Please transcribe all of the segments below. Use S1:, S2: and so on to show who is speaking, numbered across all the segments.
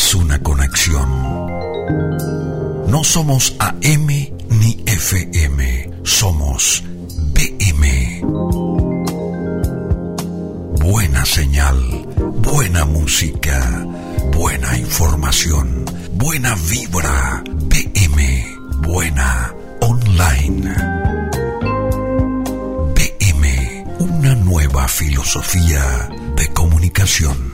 S1: es una conexión. No somos AM ni FM, somos BM. Buena señal, buena música, buena información, buena vibra, BM, buena online. BM, una nueva filosofía de comunicación.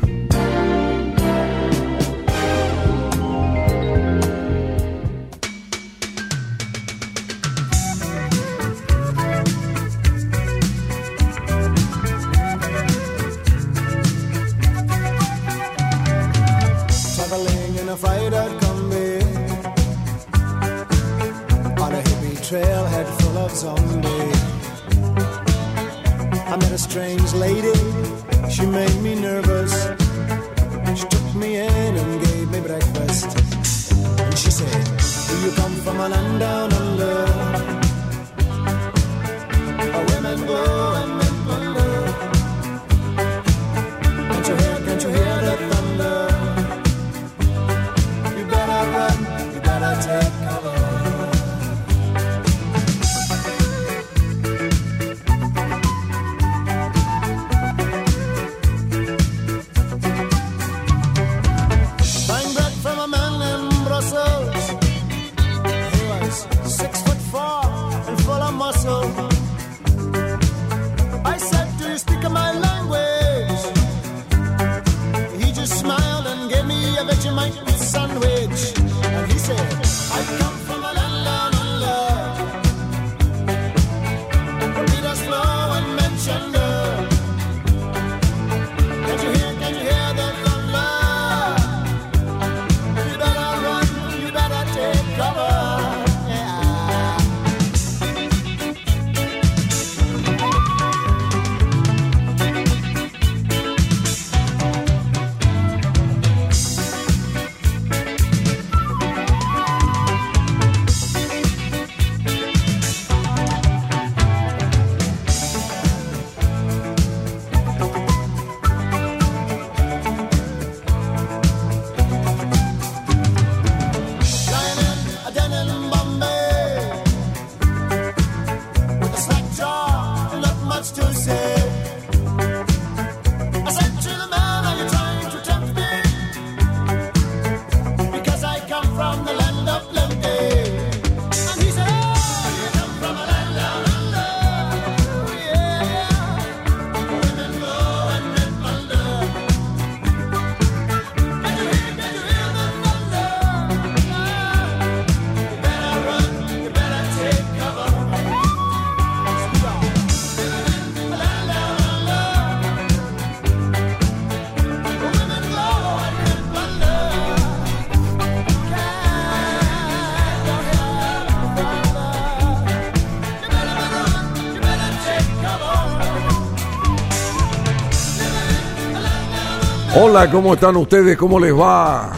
S2: ¿Cómo están ustedes? ¿Cómo les va?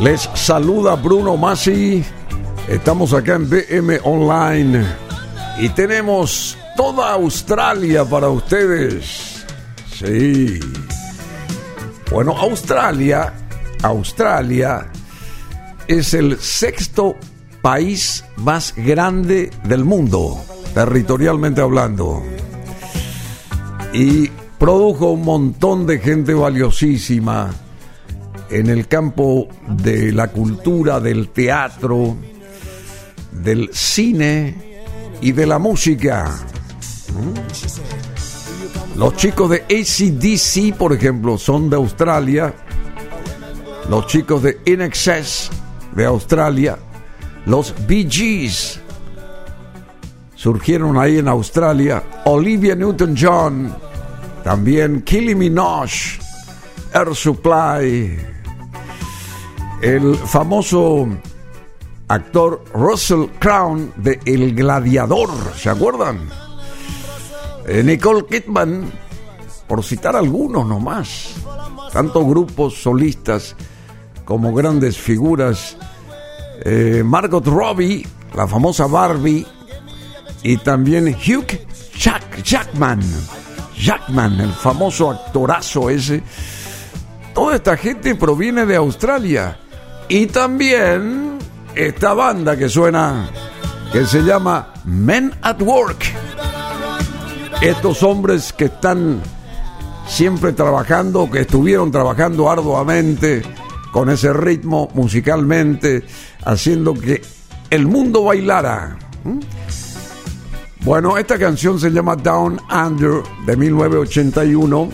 S2: Les saluda Bruno Masi. Estamos acá en BM Online y tenemos toda Australia para ustedes. Sí. Bueno, Australia, Australia es el sexto país más grande del mundo, territorialmente hablando y produjo un montón de gente valiosísima en el campo de la cultura, del teatro, del cine y de la música. ¿Mm? Los chicos de ACDC, por ejemplo, son de Australia. Los chicos de In Excess de Australia. Los Bee Gees surgieron ahí en Australia. Olivia Newton-John, también Kylie Minogue, Air Supply, el famoso actor Russell Crown de El Gladiador, ¿se acuerdan? Eh, Nicole Kidman, por citar algunos nomás, tanto grupos solistas como grandes figuras, eh, Margot Robbie, la famosa Barbie, y también Hugh Jack- Jackman, Jackman, el famoso actorazo ese. toda esta gente proviene de Australia. Y también esta banda que suena, que se llama Men at Work. Estos hombres que están siempre trabajando, que estuvieron trabajando arduamente con ese ritmo musicalmente, haciendo que el mundo bailara. Bueno, esta canción se llama Down Under de 1981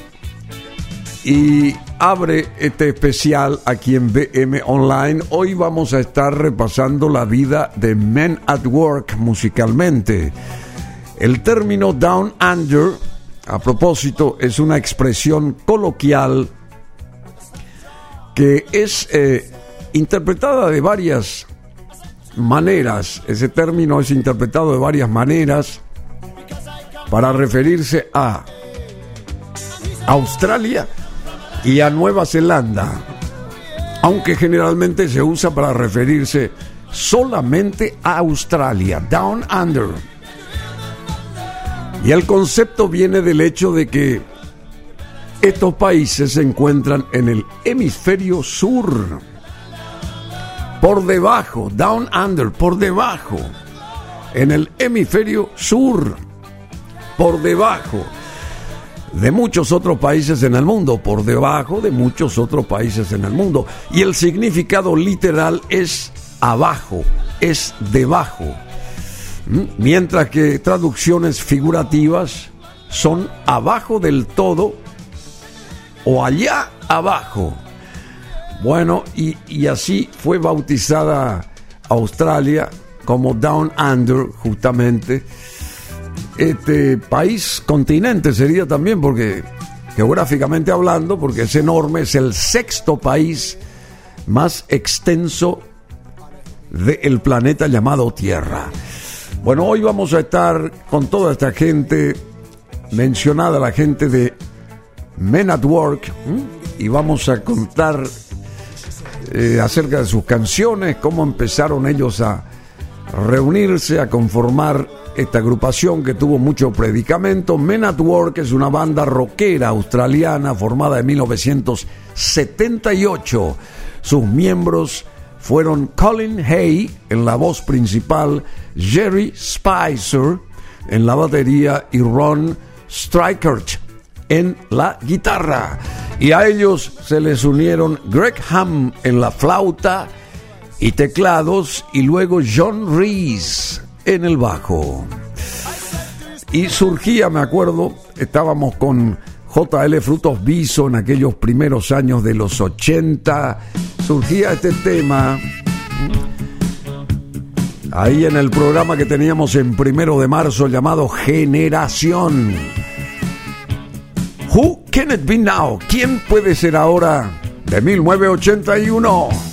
S2: y abre este especial aquí en BM Online. Hoy vamos a estar repasando la vida de Men at Work musicalmente. El término Down Under, a propósito, es una expresión coloquial que es eh, interpretada de varias maneras. Ese término es interpretado de varias maneras para referirse a Australia y a Nueva Zelanda, aunque generalmente se usa para referirse solamente a Australia, Down Under. Y el concepto viene del hecho de que estos países se encuentran en el hemisferio sur, por debajo, Down Under, por debajo, en el hemisferio sur, por debajo de muchos otros países en el mundo, por debajo de muchos otros países en el mundo. Y el significado literal es abajo, es debajo. ¿Mm? Mientras que traducciones figurativas son abajo del todo o allá abajo. Bueno, y, así fue bautizada Australia como Down Under, justamente este país, continente sería también, porque geográficamente hablando, porque es enorme, es el sexto país más extenso del planeta llamado Tierra. Bueno, hoy vamos a estar con toda esta gente mencionada, la gente de Men at Work, y vamos a contar eh, acerca de sus canciones, cómo empezaron ellos a reunirse, a conformar esta agrupación que tuvo mucho predicamento. Men at Work es una banda rockera australiana formada en 1978. Sus miembros fueron Colin Hay en la voz principal, Jerry Spicer en la batería y Ron Strikert en la guitarra. Y a ellos se les unieron Greg Ham en la flauta y teclados y luego John Reese en el bajo. Y surgía, me acuerdo, estábamos con JL Frutos Viso en aquellos primeros años de los 80, surgía este tema ahí en el programa que teníamos en primero de marzo llamado Generación. Who can it be now? ¿Quién puede ser ahora de 1981?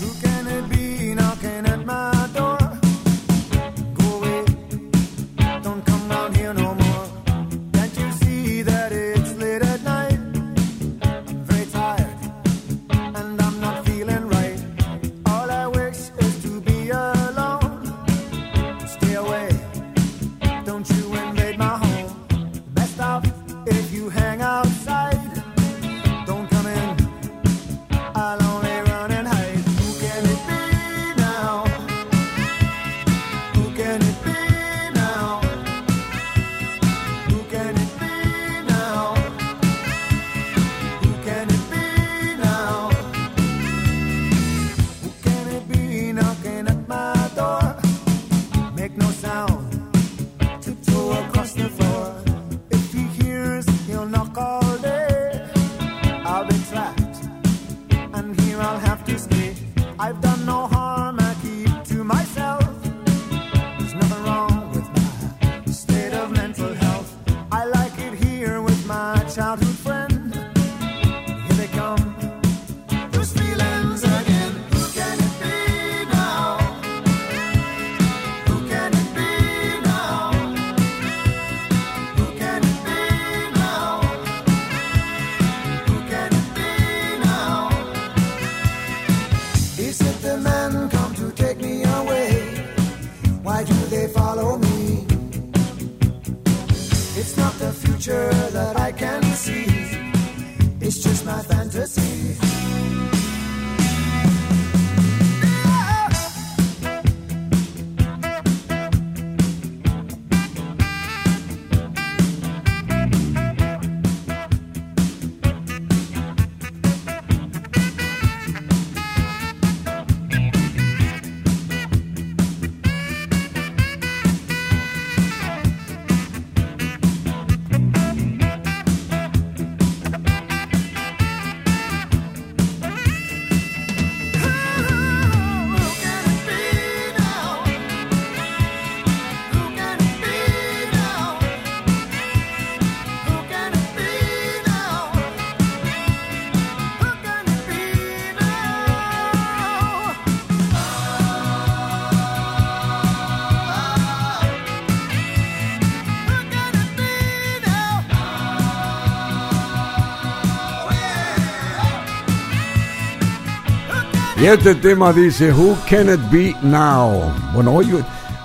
S2: Y este tema dice, Who can it be now? Bueno, hoy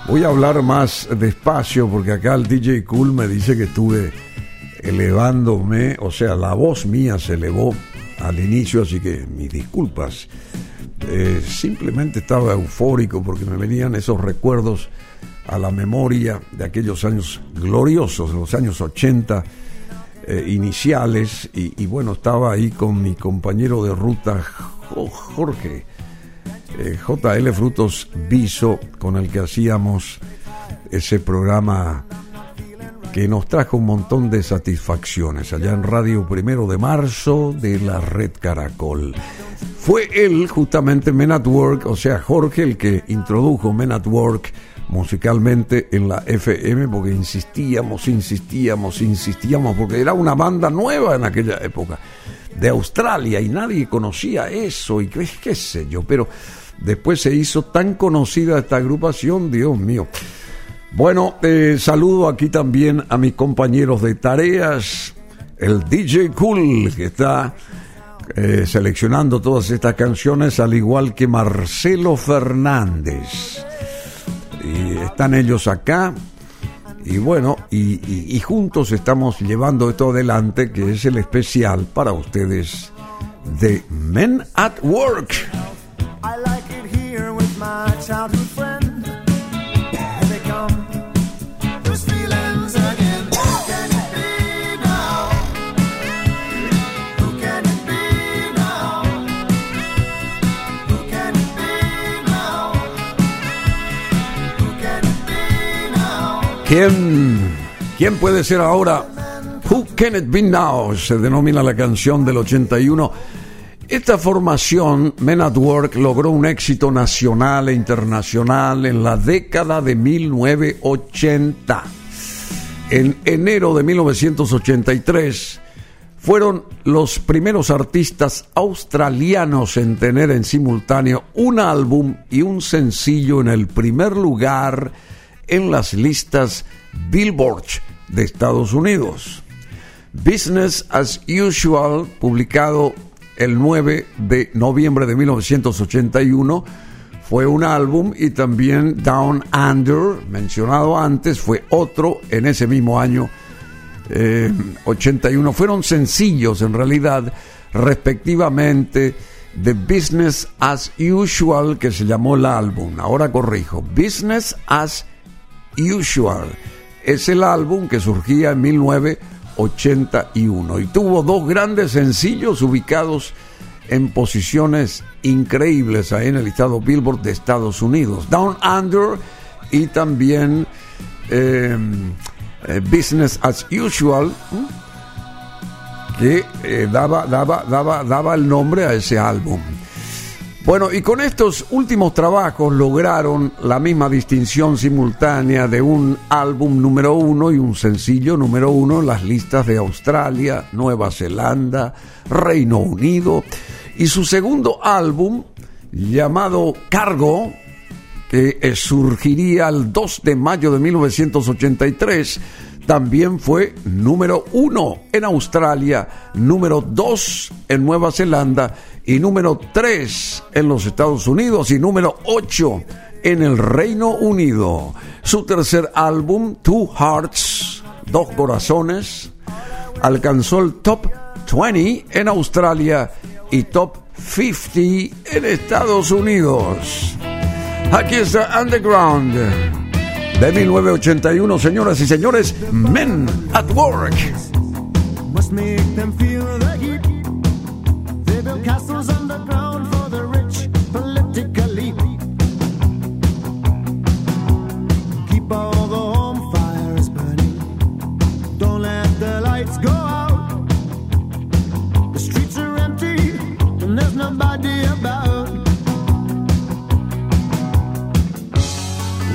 S2: voy a hablar más despacio porque acá el DJ Cool me dice que estuve elevándome, o sea, la voz mía se elevó al inicio, así que mis disculpas. Eh, simplemente estaba eufórico porque me venían esos recuerdos a la memoria de aquellos años gloriosos, los años 80 eh, iniciales, y, y bueno, estaba ahí con mi compañero de ruta, Jorge, eh, JL Frutos Viso, con el que hacíamos ese programa que nos trajo un montón de satisfacciones allá en Radio Primero de Marzo de la Red Caracol. Fue él, justamente Men at Work, o sea, Jorge, el que introdujo Men at Work musicalmente en la FM, porque insistíamos, insistíamos, insistíamos, porque era una banda nueva en aquella época, de Australia, y nadie conocía eso, y qué, qué sé yo, pero después se hizo tan conocida esta agrupación, Dios mío. Bueno, eh, saludo aquí también a mis compañeros de tareas, el DJ Cool, que está eh, seleccionando todas estas canciones, al igual que Marcelo Fernández. Y están ellos acá. Y bueno, y, juntos estamos llevando esto adelante, que es el especial para ustedes de Men at Work. ¿Quién, ¿Quién puede ser ahora? Who Can It Be Now? Se denomina la canción del 81. Esta formación, Men at Work, logró un éxito nacional e internacional en la década de 1980. En enero de 1983 fueron los primeros artistas australianos en tener en simultáneo un álbum y un sencillo en el primer lugar en las listas Billboard de Estados Unidos. Business as Usual, publicado el 9 de noviembre de 1981, fue un álbum y también Down Under, mencionado antes, fue otro en ese mismo año eh, 81. Fueron sencillos en realidad, respectivamente, de Business as Usual, que se llamó el álbum. Ahora corrijo, Business as Usual. Es el álbum que surgía en 1981 y tuvo dos grandes sencillos ubicados en posiciones increíbles ahí en el listado Billboard de Estados Unidos. Down Under y también eh, eh, Business as Usual, que eh, daba, daba, daba, daba el nombre a ese álbum. Bueno, y con estos últimos trabajos lograron la misma distinción simultánea de un álbum número uno y un sencillo número uno en las listas de Australia, Nueva Zelanda, Reino Unido. Y su segundo álbum, llamado Cargo, que eh, surgiría el 2 de mayo de 1983, también fue número uno en Australia, número dos en Nueva Zelanda y número tres en los Estados Unidos y número ocho en el Reino Unido. Su tercer álbum, Two Hearts, Dos Corazones, alcanzó el top 20 en Australia y Top 50 en Estados Unidos. Aquí está Underground de 1981, señoras y señores, Men at Work.
S1: must make them feel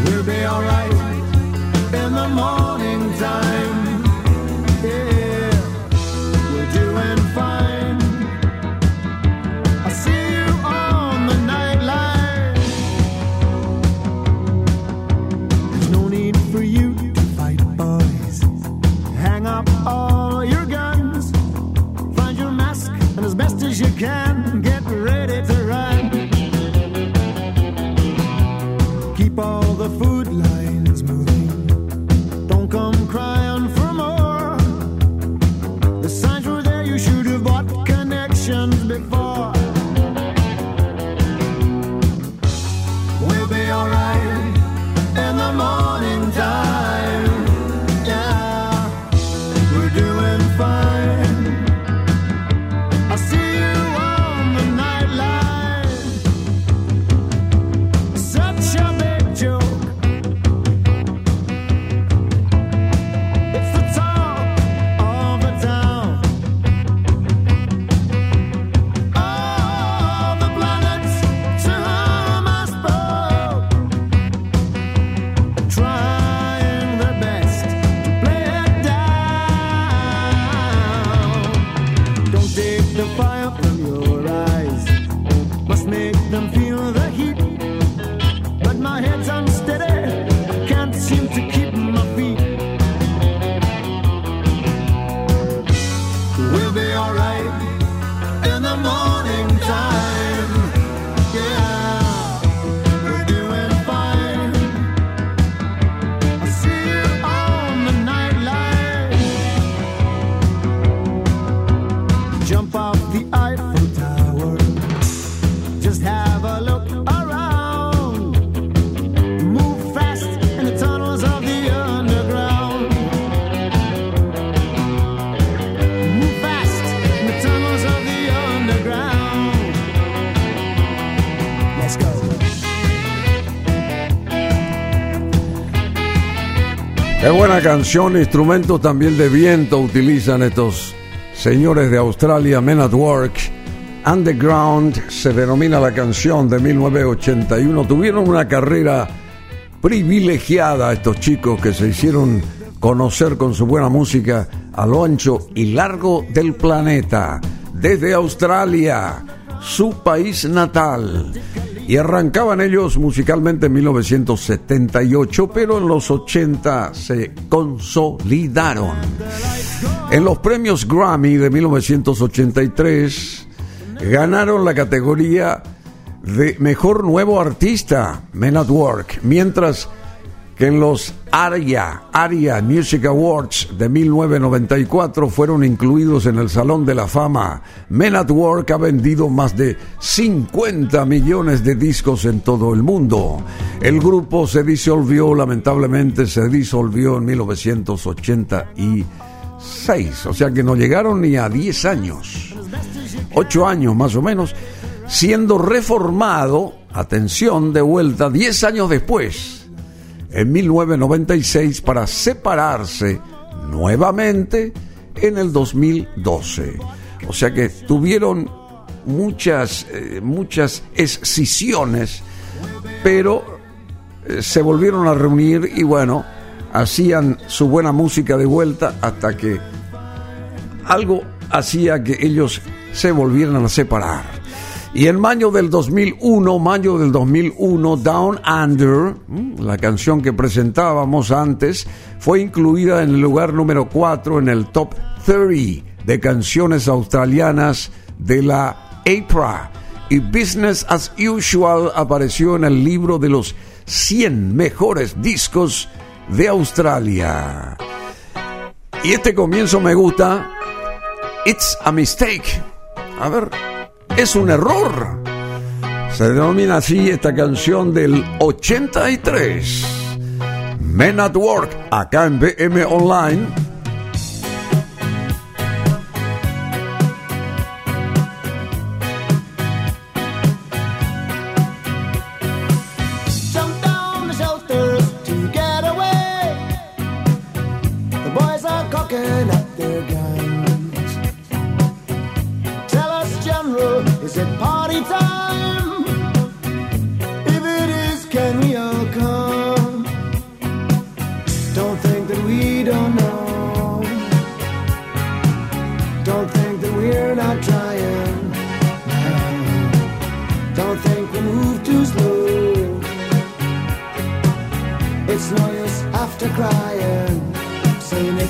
S1: We'll be alright in the morning time. Yeah. We're doing fine. I see you on the. There's no need for you to fight, boys. Hang up all your guns. Find your mask, and as best as you can, get
S2: buena canción, instrumentos también de viento utilizan estos señores de Australia, Men at Work. Underground se denomina la canción de 1981. Tuvieron una carrera privilegiada estos chicos que se hicieron conocer con su buena música a lo ancho y largo del planeta, desde Australia, su país natal. Y arrancaban ellos musicalmente en 1978, pero en los 80 se consolidaron. En los premios Grammy de 1983 ganaron la categoría de Mejor Nuevo Artista, Men at Work, mientras que en los ARIA, ARIA Music Awards de 1994 fueron incluidos en el Salón de la Fama. Men at Work ha vendido más de 50 millones de discos en todo el mundo. El grupo se disolvió, lamentablemente se disolvió en 1986, o sea que no llegaron ni a 10 años, 8 años más o menos, siendo reformado, atención, de vuelta 10 años después en 1996 para separarse nuevamente en el 2012. O sea que tuvieron muchas, eh, muchas escisiones, pero eh, se volvieron a reunir y bueno, hacían su buena música de vuelta hasta que algo hacía que ellos se volvieran a separar. Y en mayo del 2001, mayo del 2001, Down Under, la canción que presentábamos antes, fue incluida en el lugar número 4 en el top 30 de canciones australianas de la APRA. Y Business as Usual apareció en el libro de los 100 mejores discos de Australia. Y este comienzo me gusta It's a mistake. A ver, es un error. Se denomina así esta canción del 83. Men at Work, acá en BM Online.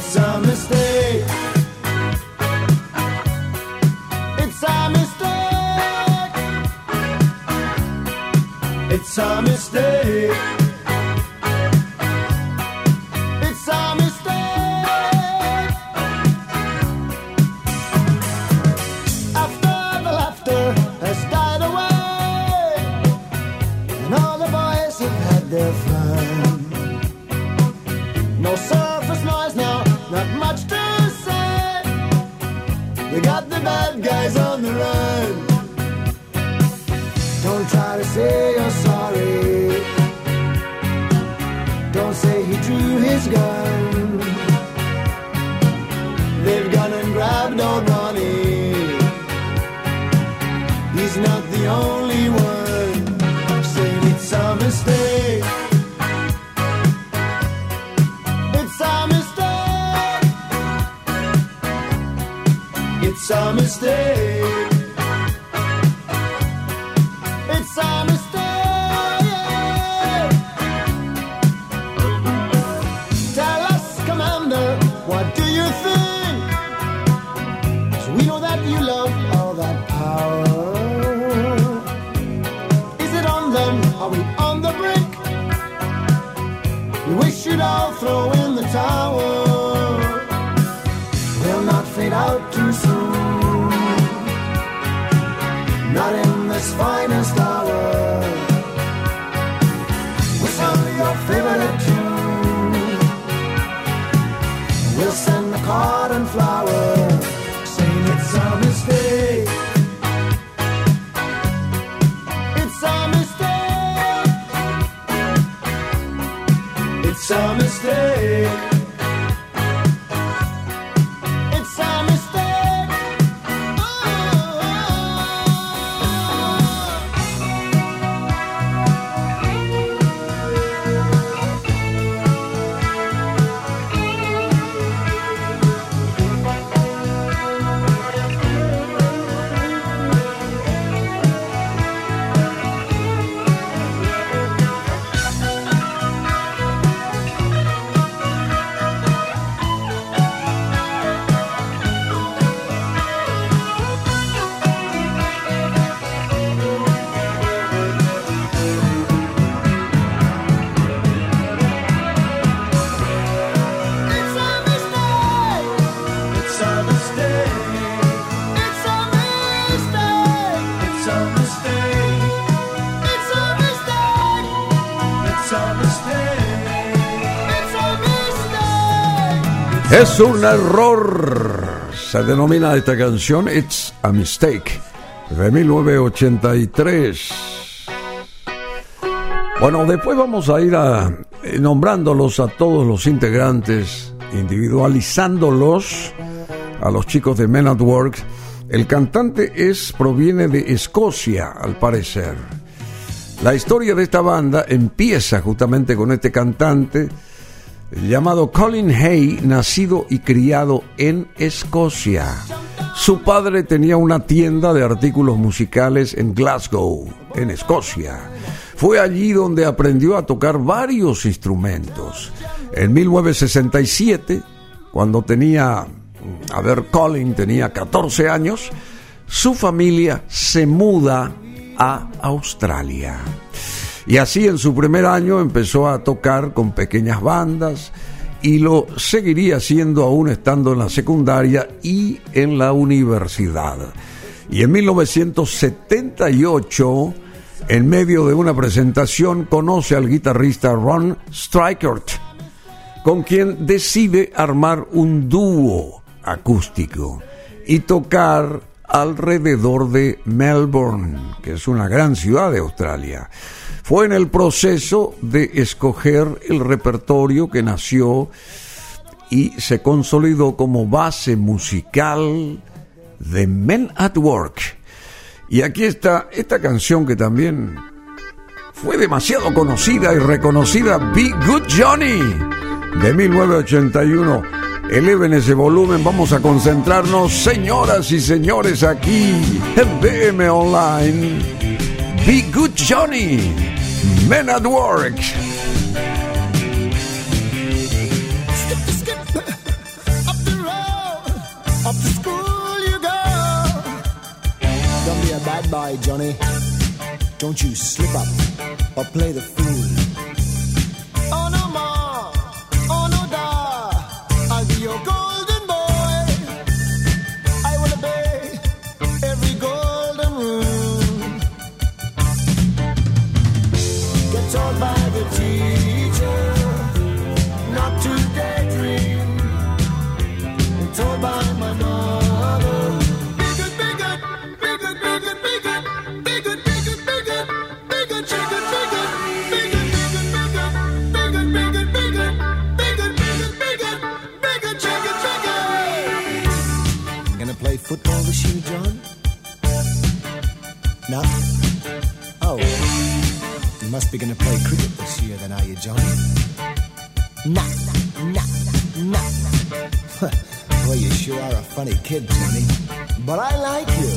S1: It's a mistake. It's a mistake. It's a mistake.
S2: Es un error. Se denomina esta canción It's a Mistake de 1983. Bueno, después vamos a ir a, eh, nombrándolos a todos los integrantes, individualizándolos a los chicos de Men at Work. El cantante es proviene de Escocia, al parecer. La historia de esta banda empieza justamente con este cantante llamado Colin Hay, nacido y criado en Escocia. Su padre tenía una tienda de artículos musicales en Glasgow, en Escocia. Fue allí donde aprendió a tocar varios instrumentos. En 1967, cuando tenía, a ver, Colin tenía 14 años, su familia se muda a Australia. Y así en su primer año empezó a tocar con pequeñas bandas y lo seguiría haciendo aún estando en la secundaria y en la universidad. Y en 1978, en medio de una presentación, conoce al guitarrista Ron Strikert, con quien decide armar un dúo acústico y tocar alrededor de Melbourne, que es una gran ciudad de Australia. Fue en el proceso de escoger el repertorio que nació y se consolidó como base musical de Men at Work. Y aquí está esta canción que también fue demasiado conocida y reconocida, Be Good Johnny, de 1981. Eleven ese volumen, vamos a concentrarnos, señoras y señores, aquí en BM Online. Be Good Johnny, Men at Work.
S3: Don't be a bad boy, Johnny. Don't you slip up or play the fool. This year, John? No? Oh. You must be gonna play cricket this year, then, are you, Johnny? Nah, nah, nah, nah. well, you sure are a funny kid, Johnny. But I like you.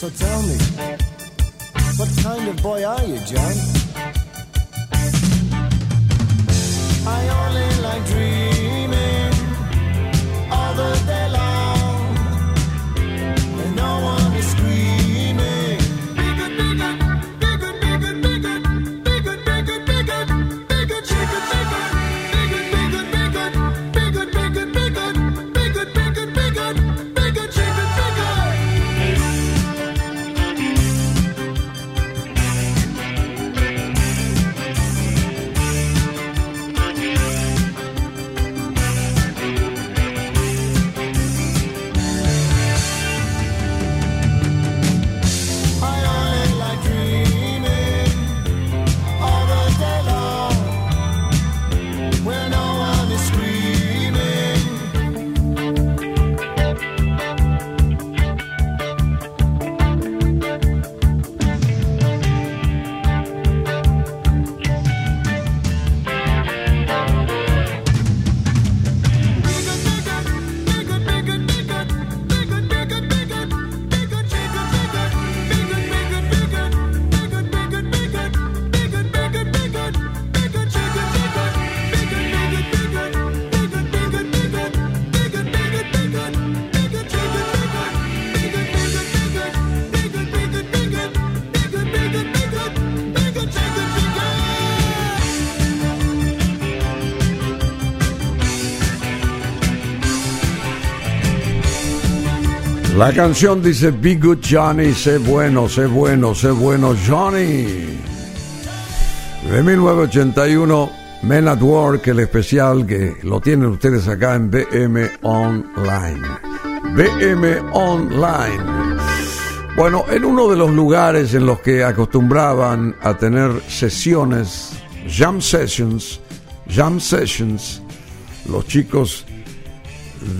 S3: So tell me, what kind of boy are you, John?
S1: I only like dreaming all the day
S2: La canción dice Be Good Johnny, sé bueno, sé bueno, sé bueno Johnny. De 1981, Men at Work, el especial que lo tienen ustedes acá en BM Online. BM Online. Bueno, en uno de los lugares en los que acostumbraban a tener sesiones, jam sessions, jam sessions, los chicos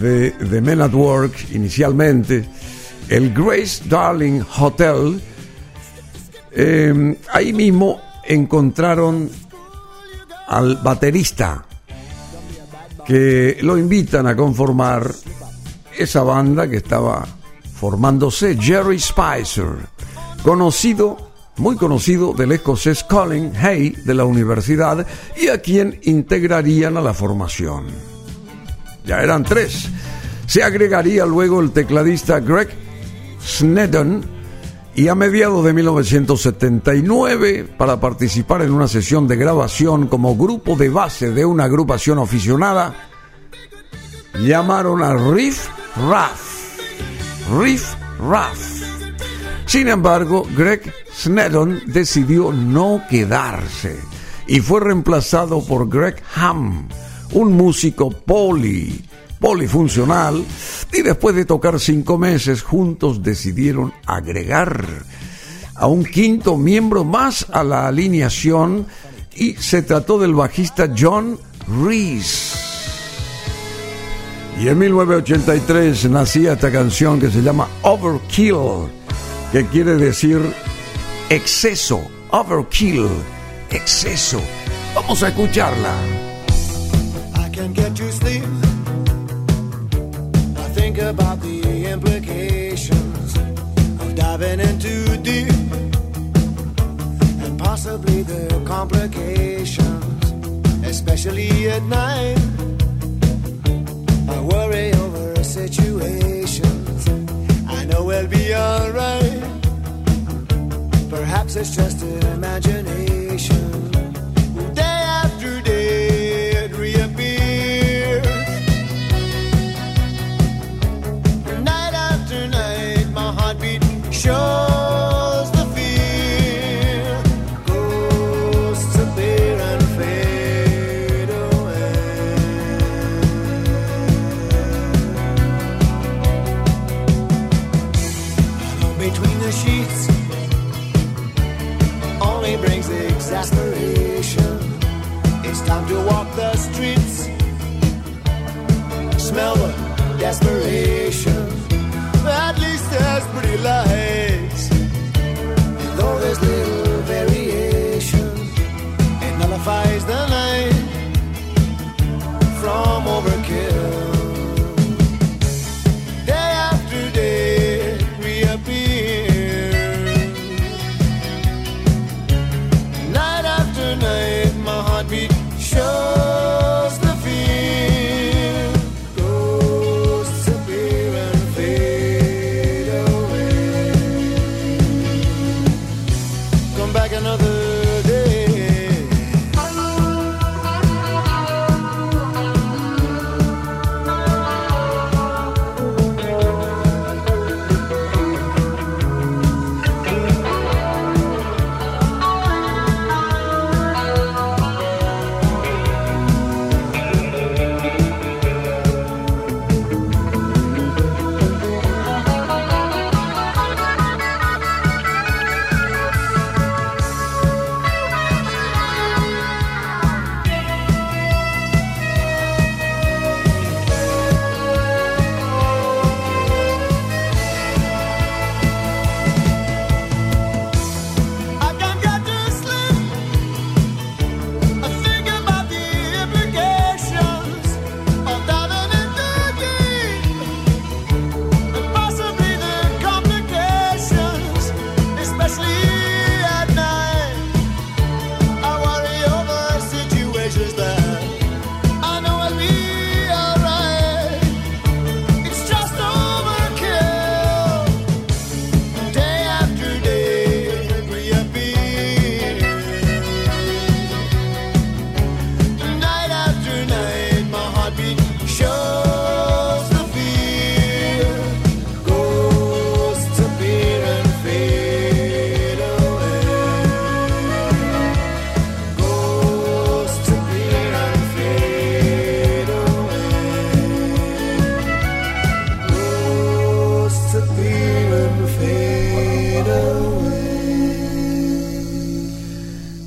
S2: de, de Men at Work inicialmente, el Grace Darling Hotel. eh, ahí mismo encontraron al baterista que lo invitan a conformar esa banda que estaba formándose, Jerry Spicer, conocido, muy conocido del escocés Colin Hay de la universidad y a quien integrarían a la formación ya eran tres. Se agregaría luego el tecladista Greg Snedden Y a mediados de 1979, para participar en una sesión de grabación como grupo de base de una agrupación aficionada, llamaron a Riff Raff. Riff Raff. Sin embargo, Greg Snedon decidió no quedarse y fue reemplazado por Greg Ham, un músico poli, polifuncional, y después de tocar cinco meses juntos decidieron agregar a un quinto miembro más a la alineación y se trató del bajista John Reese. Y en 1983 nacía esta canción que se llama Overkill, que quiere decir exceso, overkill, exceso. Vamos a escucharla.
S1: Think about the implications of diving in too deep and possibly the complications, especially at night. I worry over situations. I know we'll be alright. Perhaps it's just imagination. through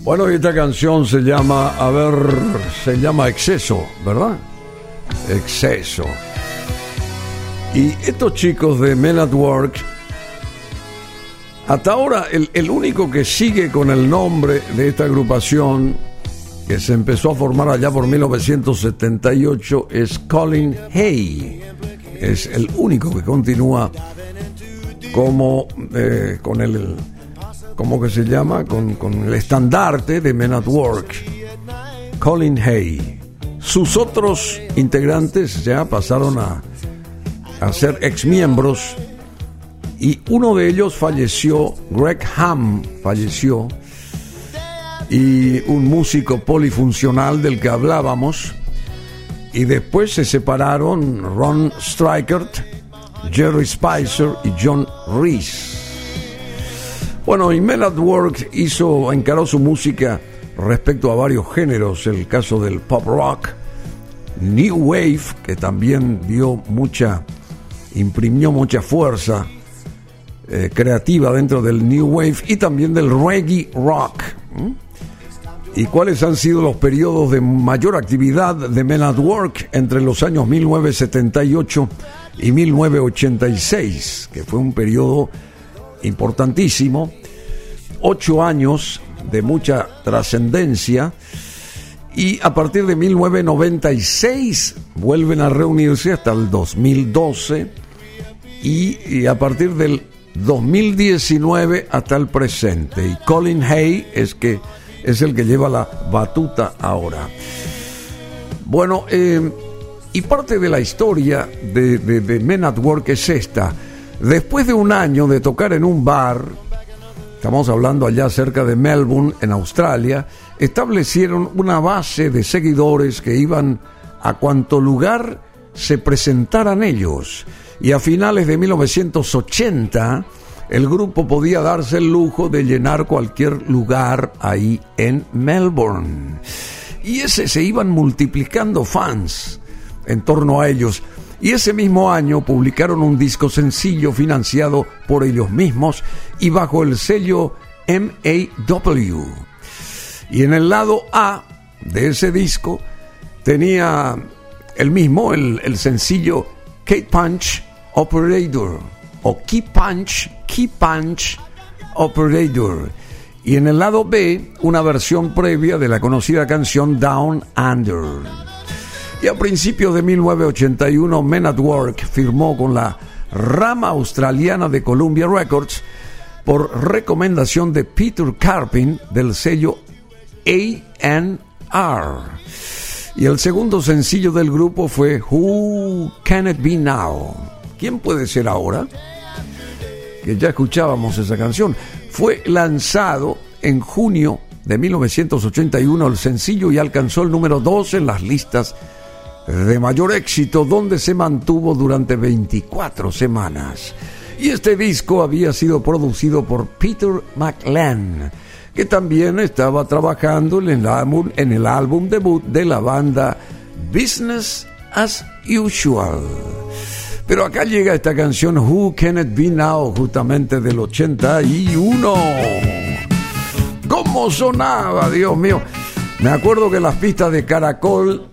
S2: Bueno, y esta canción se llama, a ver, se llama Exceso, ¿verdad? Exceso. Y estos chicos de Men at Work, hasta ahora el, el único que sigue con el nombre de esta agrupación, que se empezó a formar allá por 1978, es Colin Hay. Es el único que continúa como eh, con el ¿cómo que se llama? Con, con el estandarte de Men at Work, Colin Hay. Sus otros integrantes ya pasaron a, a ser exmiembros y uno de ellos falleció, Greg Ham falleció, y un músico polifuncional del que hablábamos, y después se separaron Ron Strikert, Jerry Spicer y John Reese. Bueno, Mel at Work hizo, encaró su música respecto a varios géneros, el caso del pop rock, New Wave, que también dio mucha, imprimió mucha fuerza eh, creativa dentro del New Wave y también del reggae rock. ¿Y cuáles han sido los periodos de mayor actividad de Men at Work entre los años 1978 y 1986? Que fue un periodo importantísimo, ocho años de mucha trascendencia y a partir de 1996 vuelven a reunirse hasta el 2012 y, y a partir del 2019 hasta el presente. Y Colin Hay es que es el que lleva la batuta ahora. Bueno, eh, y parte de la historia de, de, de Men at Work es esta. Después de un año de tocar en un bar, estamos hablando allá cerca de Melbourne, en Australia, establecieron una base de seguidores que iban a cuanto lugar se presentaran ellos. Y a finales de 1980, el grupo podía darse el lujo de llenar cualquier lugar ahí en Melbourne. Y ese se iban multiplicando fans en torno a ellos. Y ese mismo año publicaron un disco sencillo financiado por ellos mismos y bajo el sello MAW. Y en el lado A de ese disco tenía el mismo, el, sencillo Kate Punch Operator o Key Punch, Key Punch Operator. Y en el lado B, una versión previa de la conocida canción Down Under. Y a principios de 1981, Men at Work firmó con la rama australiana de Columbia Records por recomendación de Peter Carpin del sello A&R. Y el segundo sencillo del grupo fue Who Can It Be Now? ¿Quién puede ser ahora? Que ya escuchábamos esa canción. Fue lanzado en junio de 1981 el sencillo y alcanzó el número 2 en las listas de mayor éxito donde se mantuvo durante 24 semanas. Y este disco había sido producido por Peter McLean, que también estaba trabajando en el álbum, en el álbum debut de la banda Business as Usual. Pero acá llega esta canción Who Can It Be Now, justamente del 81. ¿Cómo sonaba, Dios mío? Me acuerdo que las pistas de Caracol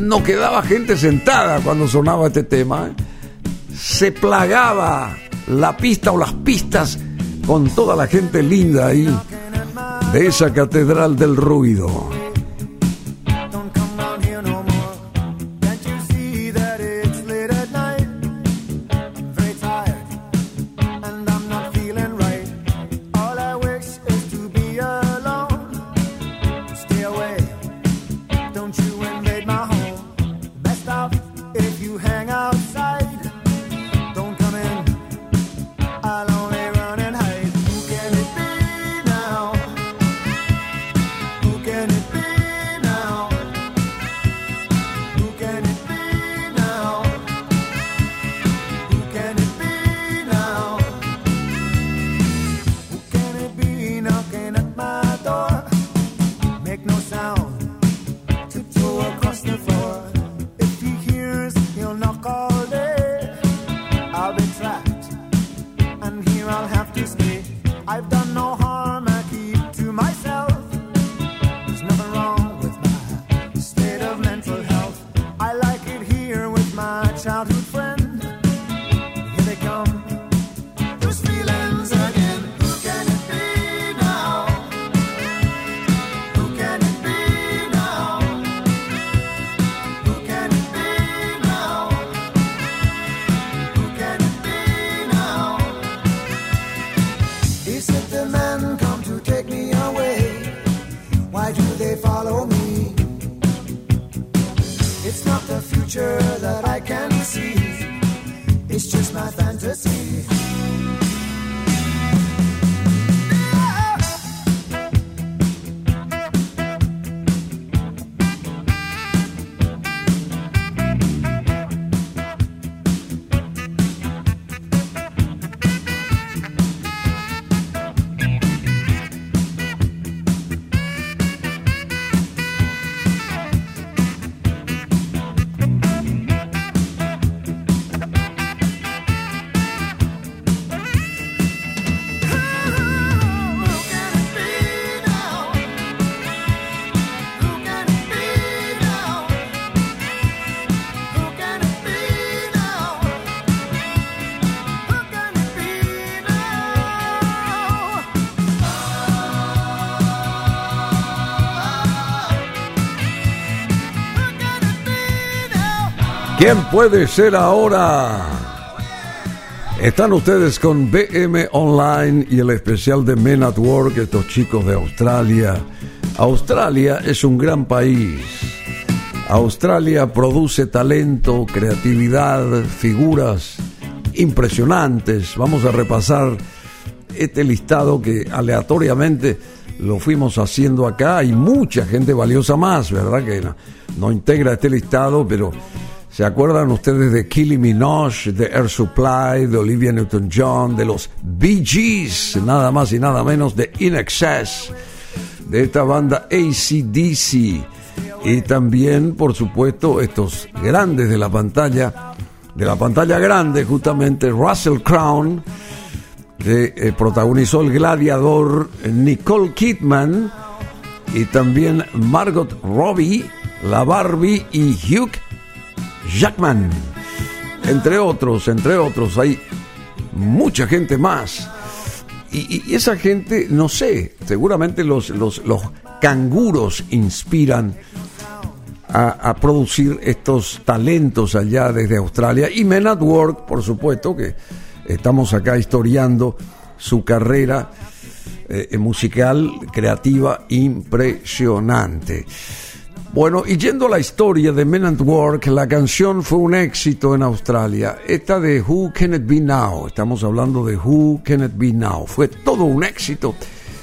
S2: no quedaba gente sentada cuando sonaba este tema. ¿eh? Se plagaba la pista o las pistas con toda la gente linda ahí de esa catedral del ruido.
S1: Who
S2: ¿Quién puede ser ahora? Están ustedes con BM Online y el especial de Men at Work, estos chicos de Australia. Australia es un gran país. Australia produce talento, creatividad, figuras impresionantes. Vamos a repasar este listado que aleatoriamente lo fuimos haciendo acá. Hay mucha gente valiosa más, ¿verdad? Que no, no integra este listado, pero ¿se acuerdan ustedes de Killing Minogue, de Air Supply, de Olivia Newton-John, de los Bee Gees, nada más y nada menos de In Excess, de esta banda ACDC y también, por supuesto, estos grandes de la pantalla, de la pantalla grande, justamente Russell Crown, que eh, protagonizó El Gladiador, Nicole Kidman y también Margot Robbie, la Barbie y Hugh Jackman. Entre otros, entre otros, hay mucha gente más. Y, esa gente, no sé, seguramente los, los, los canguros inspiran a, producir estos talentos allá desde Australia. Y Men at Work, por supuesto, que estamos acá historiando su carrera eh, musical, creativa, impresionante. Bueno, y yendo a la historia de Men at Work, la canción fue un éxito en Australia. Esta de Who Can It Be Now, estamos hablando de Who Can It Be Now, fue todo un éxito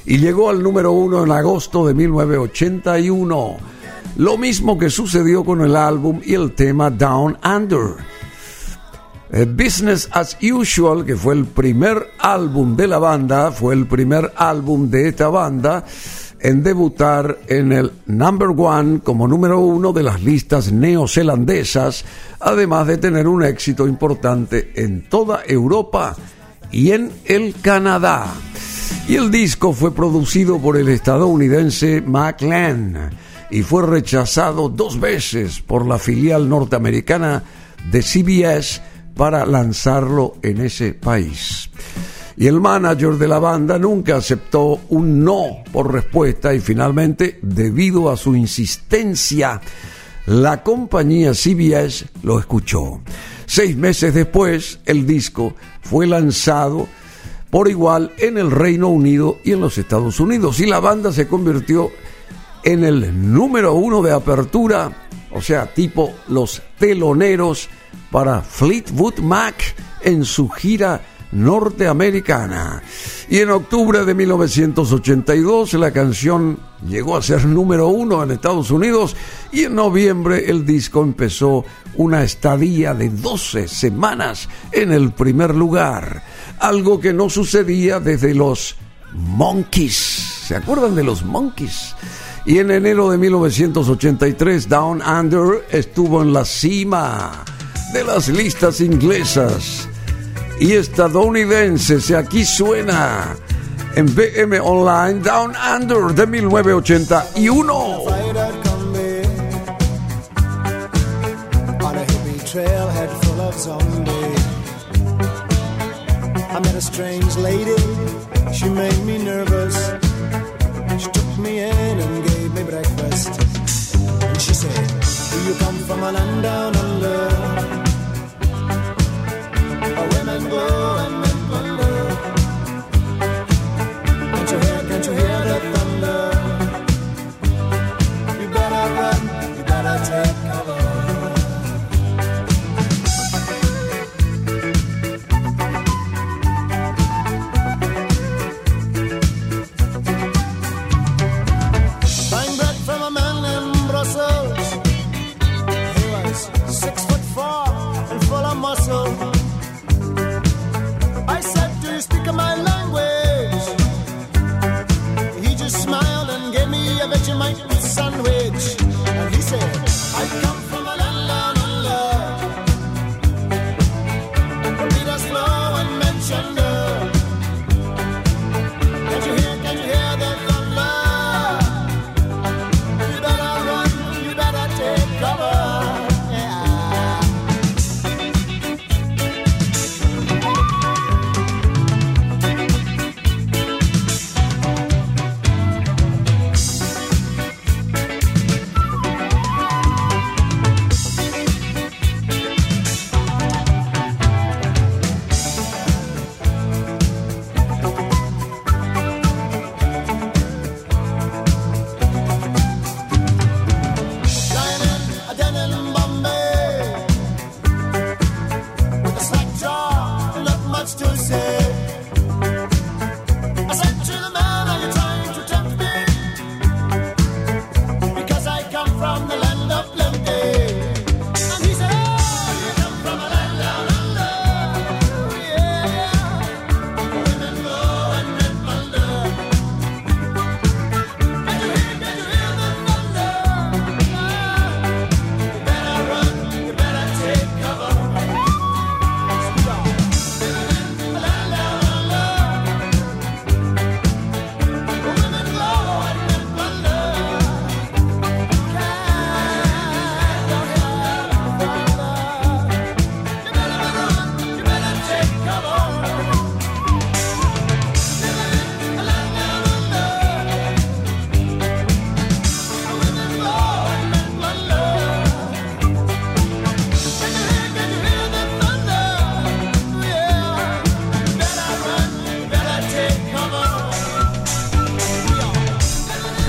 S2: y llegó al número uno en agosto de 1981. Lo mismo que sucedió con el álbum y el tema Down Under. Eh, Business as Usual, que fue el primer álbum de la banda, fue el primer álbum de esta banda en debutar en el number one como número uno de las listas neozelandesas, además de tener un éxito importante en toda Europa y en el Canadá. Y el disco fue producido por el estadounidense McLean y fue rechazado dos veces por la filial norteamericana de CBS para lanzarlo en ese país. Y el manager de la banda nunca aceptó un no por respuesta y finalmente, debido a su insistencia, la compañía CBS lo escuchó. Seis meses después, el disco fue lanzado por igual en el Reino Unido y en los Estados Unidos y la banda se convirtió en el número uno de apertura, o sea, tipo los teloneros para Fleetwood Mac en su gira norteamericana. Y en octubre de 1982 la canción llegó a ser número uno en Estados Unidos y en noviembre el disco empezó una estadía de 12 semanas en el primer lugar, algo que no sucedía desde los Monkeys. ¿Se acuerdan de los Monkeys? Y en enero de 1983 Down Under estuvo en la cima de las listas inglesas y estadounidenses. Aquí suena en BM Online Down Under de 1981.
S3: trailhead full of zombies. I met a strange lady, she made me nervous. She took me in and gave me breakfast. And she said, Do you come from a land down under?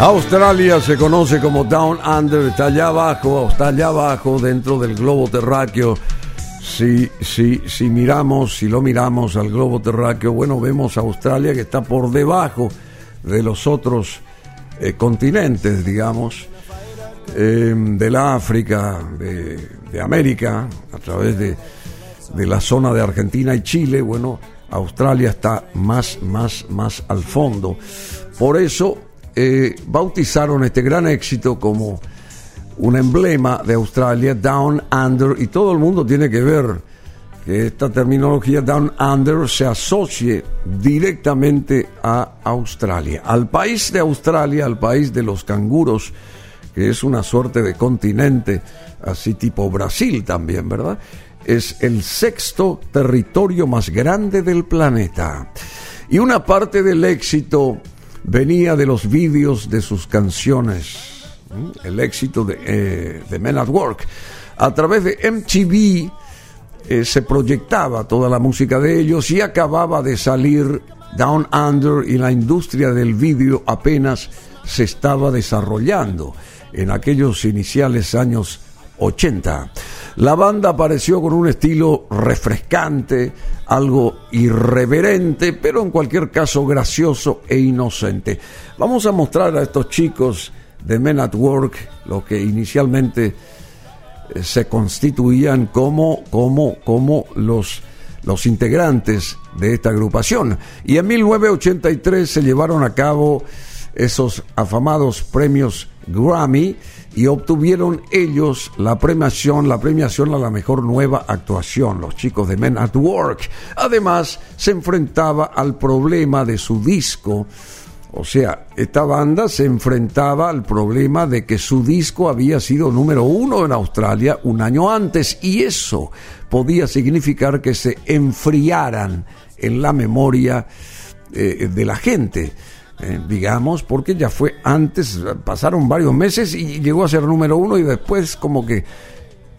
S2: Australia se conoce como Down Under, está allá abajo, está allá abajo dentro del globo terráqueo. Si, si, si miramos, si lo miramos al globo terráqueo, bueno, vemos a Australia que está por debajo de los otros eh, continentes, digamos, eh, de la África, de, de América, a través de, de la zona de Argentina y Chile, bueno, Australia está más, más, más al fondo. Por eso eh, bautizaron este gran éxito como un emblema de Australia, Down Under, y todo el mundo tiene que ver que esta terminología Down Under se asocie directamente a Australia, al país de Australia, al país de los canguros, que es una suerte de continente, así tipo Brasil también, ¿verdad? Es el sexto territorio más grande del planeta. Y una parte del éxito venía de los vídeos de sus canciones, el éxito de, eh, de, Men at Work. A través de MTV eh, se proyectaba toda la música de ellos y acababa de salir Down Under y la industria del vídeo apenas se estaba desarrollando en aquellos iniciales años 80. La banda apareció con un estilo refrescante, algo irreverente, pero en cualquier caso gracioso e inocente. Vamos a mostrar a estos chicos de Men at Work lo que inicialmente eh, se constituían como, como, como los, los integrantes de esta agrupación. Y en 1983 se llevaron a cabo esos afamados premios Grammy y obtuvieron ellos la premiación, la premiación a la mejor nueva actuación, los chicos de Men at Work. Además, se enfrentaba al problema de su disco. O sea, esta banda se enfrentaba al problema de que su disco había sido número uno en Australia un año antes y eso podía significar que se enfriaran en la memoria eh, de la gente. Eh, digamos, porque ya fue antes, pasaron varios meses y llegó a ser número uno y después como que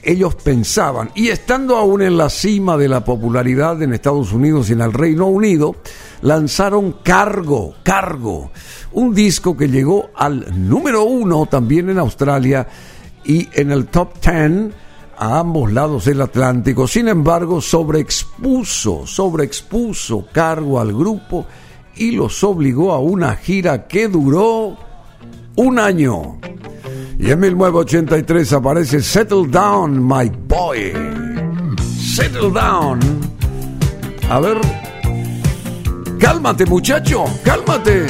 S2: ellos pensaban, y estando aún en la cima de la popularidad en Estados Unidos y en el Reino Unido, lanzaron Cargo, Cargo, un disco que llegó al número uno también en Australia y en el top ten a ambos lados del Atlántico. Sin embargo, sobreexpuso, sobreexpuso Cargo al grupo y los obligó a una gira que duró un año. Y en 1983 aparece Settle Down, My Boy. Settle Down. A ver. Cálmate, muchacho, cálmate.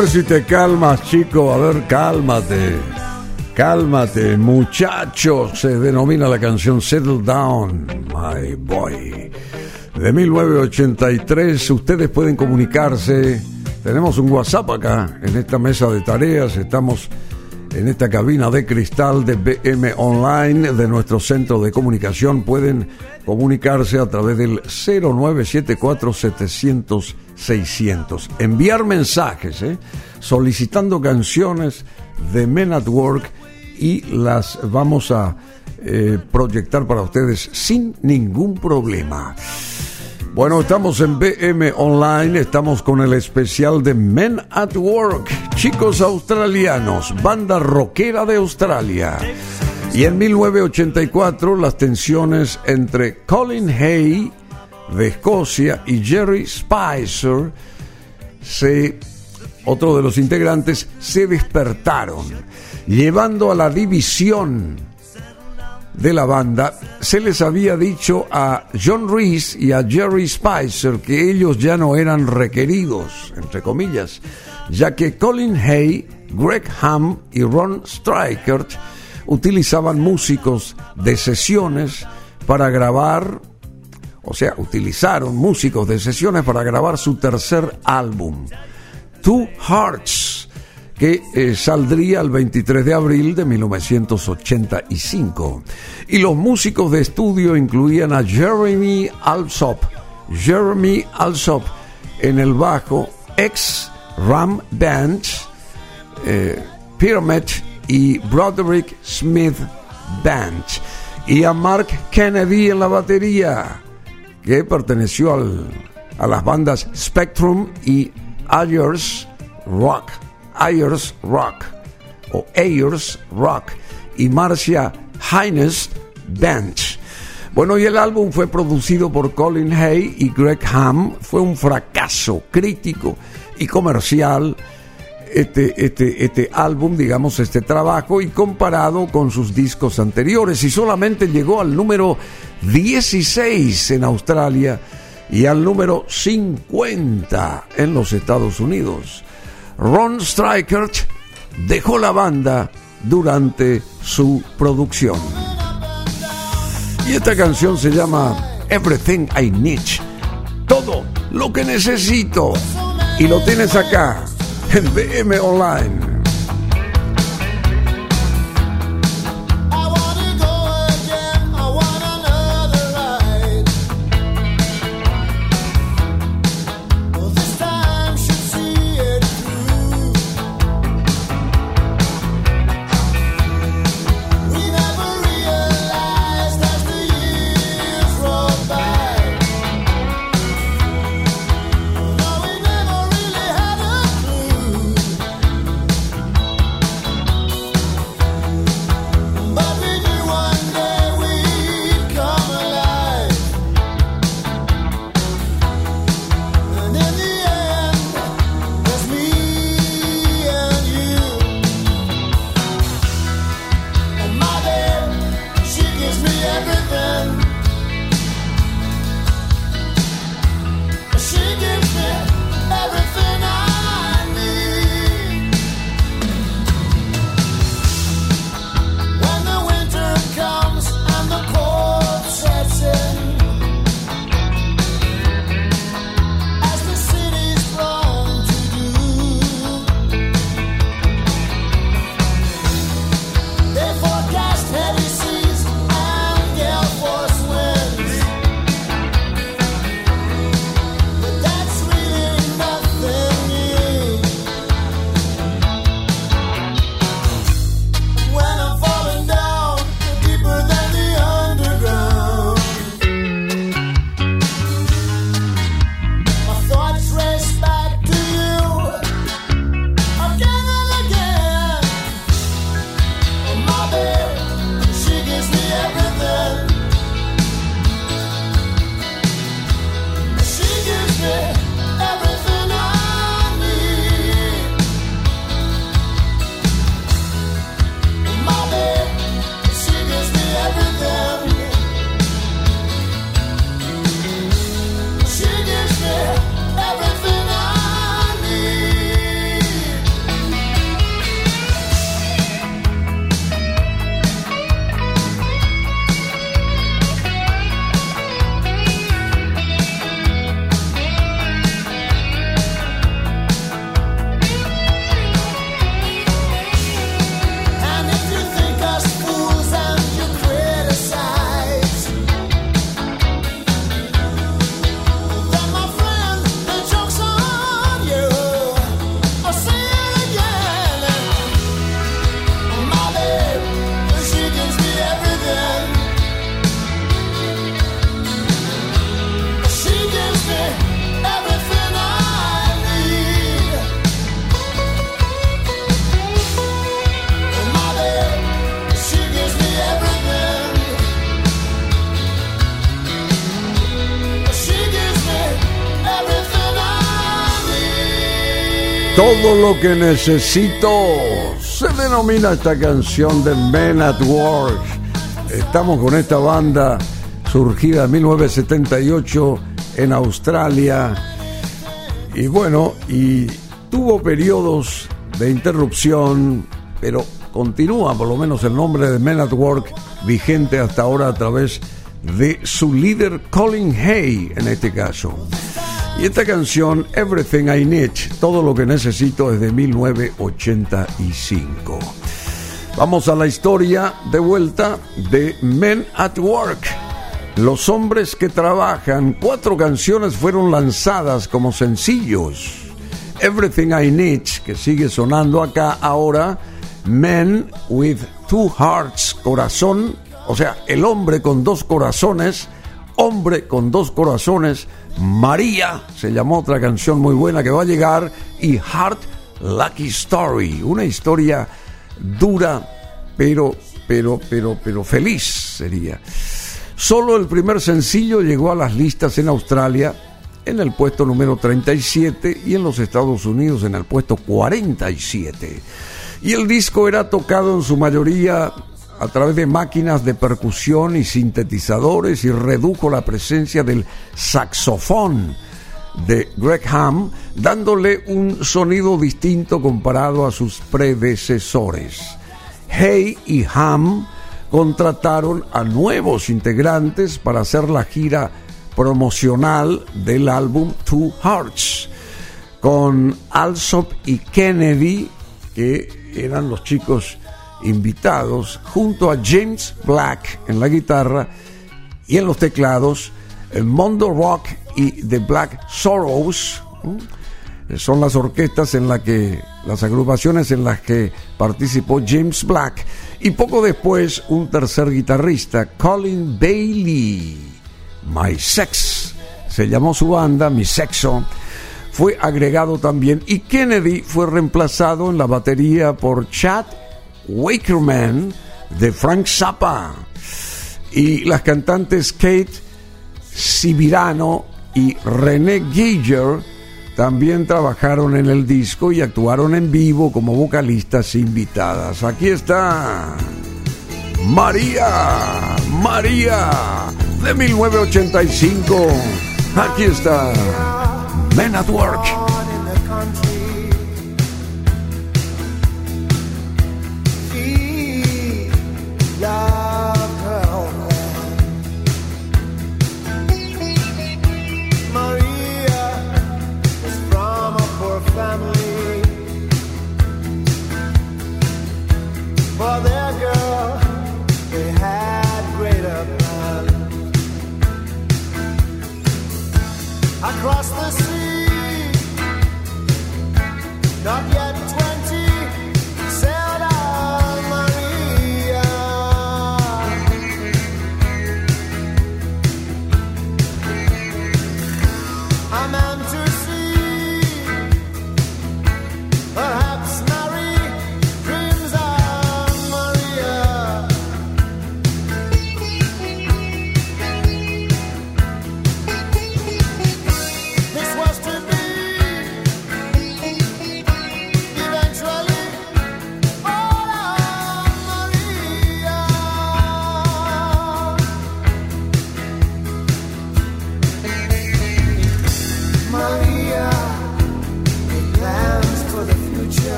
S2: Ver si te calmas, chico. A ver, cálmate. Cálmate, muchacho. Se denomina la canción Settle Down, My Boy. De 1983, ustedes pueden comunicarse. Tenemos un WhatsApp acá, en esta mesa de tareas. Estamos en esta cabina de cristal de BM Online de nuestro centro de comunicación. Pueden comunicarse a través del 0974 700 600. Enviar mensajes, ¿eh? solicitando canciones de Men at Work y las vamos a eh, proyectar para ustedes sin ningún problema. Bueno, estamos en BM Online, estamos con el especial de Men at Work, chicos australianos, banda rockera de Australia. Y en 1984 las tensiones entre Colin Hay de Escocia y Jerry Spicer, se, otro de los integrantes, se despertaron, llevando a la división de la banda, se les había dicho a John Reese y a Jerry Spicer que ellos ya no eran requeridos, entre comillas, ya que Colin Hay, Greg Ham y Ron Strikert utilizaban músicos de sesiones para grabar, o sea, utilizaron músicos de sesiones para grabar su tercer álbum, Two Hearts, que eh, saldría el 23 de abril de 1985. Y los músicos de estudio incluían a Jeremy Alsop, Jeremy Alsop en el bajo, ex Ram Band, eh, Pyramid y Broderick Smith Band, y a Mark Kennedy en la batería, que perteneció al, a las bandas Spectrum y Ayers Rock. Ayers Rock o Ayers Rock y Marcia Hines Band. Bueno, y el álbum fue producido por Colin Hay y Greg Ham. Fue un fracaso crítico y comercial este, este, este álbum, digamos, este trabajo, y comparado con sus discos anteriores. Y solamente llegó al número 16 en Australia y al número 50 en los Estados Unidos. Ron Strikert dejó la banda durante su producción. Y esta canción se llama Everything I Need. Todo lo que necesito. Y lo tienes acá en BM Online. Lo que necesito se denomina esta canción de Men at Work. Estamos con esta banda surgida en 1978 en Australia. Y bueno, y tuvo periodos de interrupción, pero continúa por lo menos el nombre de Men at Work vigente hasta ahora a través de su líder Colin Hay en este caso. Y esta canción, Everything I Need, todo lo que necesito, es de 1985. Vamos a la historia de vuelta de Men at Work. Los hombres que trabajan, cuatro canciones fueron lanzadas como sencillos. Everything I Need, que sigue sonando acá ahora, Men with Two Hearts, corazón, o sea, el hombre con dos corazones, hombre con dos corazones, María, se llamó otra canción muy buena que va a llegar, y Heart Lucky Story, una historia dura, pero, pero, pero, pero feliz sería. Solo el primer sencillo llegó a las listas en Australia en el puesto número 37 y en los Estados Unidos en el puesto 47. Y el disco era tocado en su mayoría a través de máquinas de percusión y sintetizadores y redujo la presencia del saxofón de Greg Ham, dándole un sonido distinto comparado a sus predecesores. Hay y Ham contrataron a nuevos integrantes para hacer la gira promocional del álbum Two Hearts, con Alsop y Kennedy, que eran los chicos invitados, junto a James Black en la guitarra y en los teclados, el Mondo Rock y The Black Sorrows. ¿m? Son las orquestas en las que, las agrupaciones en las que participó James Black. Y poco después, un tercer guitarrista, Colin Bailey. My Sex, se llamó su banda, Mi Sexo fue agregado también y Kennedy fue reemplazado en la batería por Chad Wakerman de Frank Zappa y las cantantes Kate Sibirano y René Geiger también trabajaron en el disco y actuaron en vivo como vocalistas invitadas. Aquí está María, María de 1985. Aquí está Men at Work.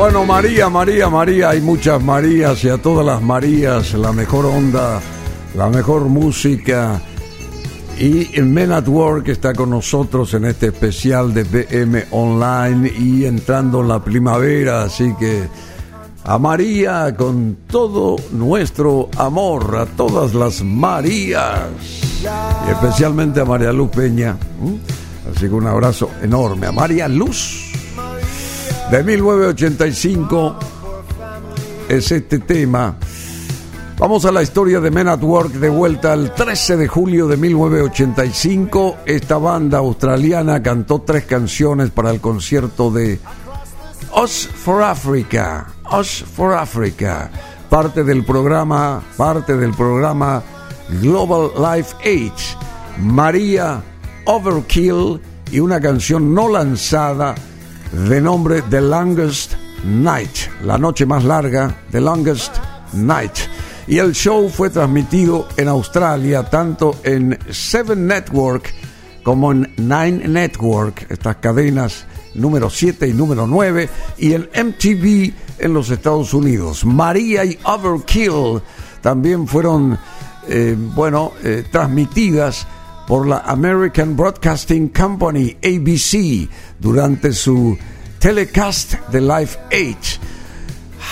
S2: Bueno, María, María, María, hay muchas Marías y a todas las Marías, la mejor onda, la mejor música. Y Men at Work está con nosotros en este especial de BM Online y entrando en la primavera, así que a María con todo nuestro amor, a todas las Marías y especialmente a María Luz Peña. Así que un abrazo enorme a María Luz. De 1985 es este tema. Vamos a la historia de Men at Work de vuelta al 13 de julio de 1985. Esta banda australiana cantó tres canciones para el concierto de Us for Africa. Us for Africa. Parte del programa, parte del programa Global Life Age. María Overkill y una canción no lanzada de nombre The Longest Night, la noche más larga, The Longest Night. Y el show fue transmitido en Australia, tanto en Seven Network como en Nine Network, estas cadenas número 7 y número 9, y en MTV en los Estados Unidos. María y Overkill también fueron, eh, bueno, eh, transmitidas por la American Broadcasting Company, ABC, durante su telecast de Life Age.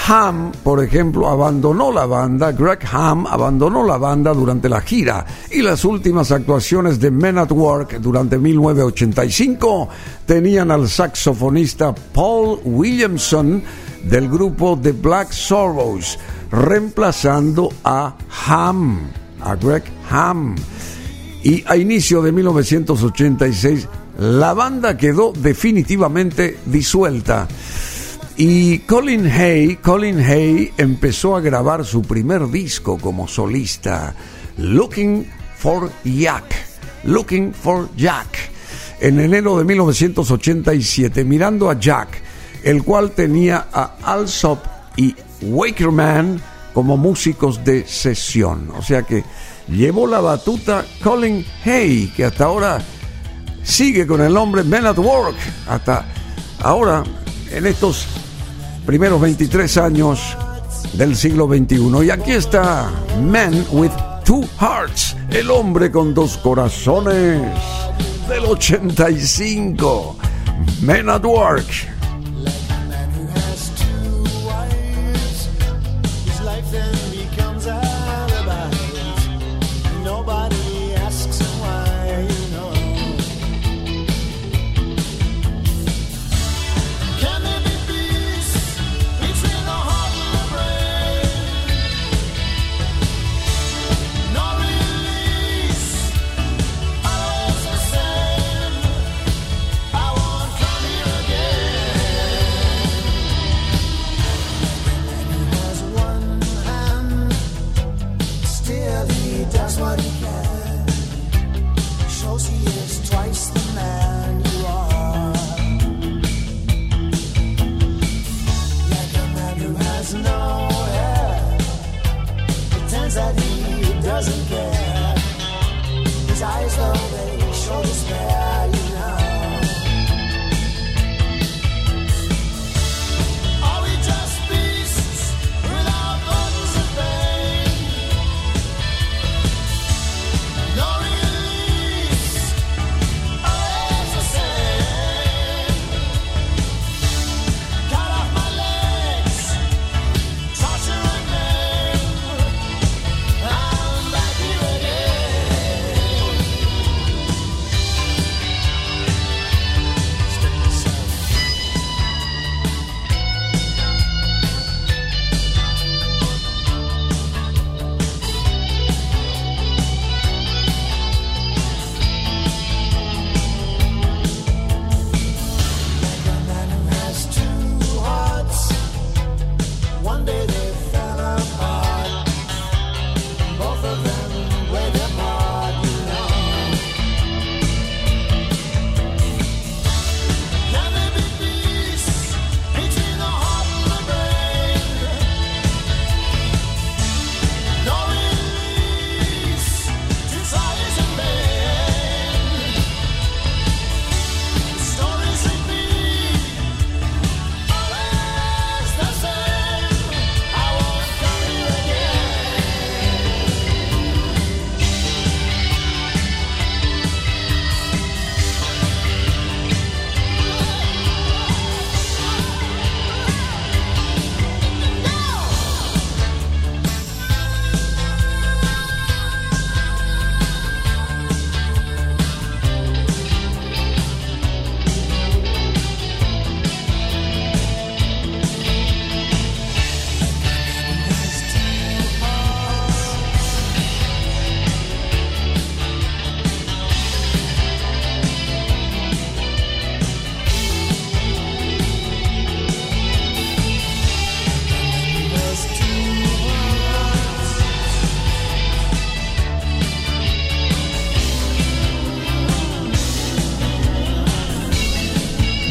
S2: Ham, por ejemplo, abandonó la banda, Greg Ham abandonó la banda durante la gira y las últimas actuaciones de Men at Work durante 1985 tenían al saxofonista Paul Williamson del grupo The Black Sorrows, reemplazando a Ham, a Greg Ham. Y a inicio de 1986 la banda quedó definitivamente disuelta. Y Colin Hay, Colin Hay empezó a grabar su primer disco como solista, Looking for Jack, Looking for Jack, en enero de 1987, mirando a Jack, el cual tenía a Alsop y Wakerman como músicos de sesión. O sea que llevó la batuta Colin Hay, que hasta ahora sigue con el nombre Men at Work, hasta ahora en estos primeros 23 años del siglo XXI. Y aquí está Man with Two Hearts, el hombre con dos corazones del 85. Men at Work.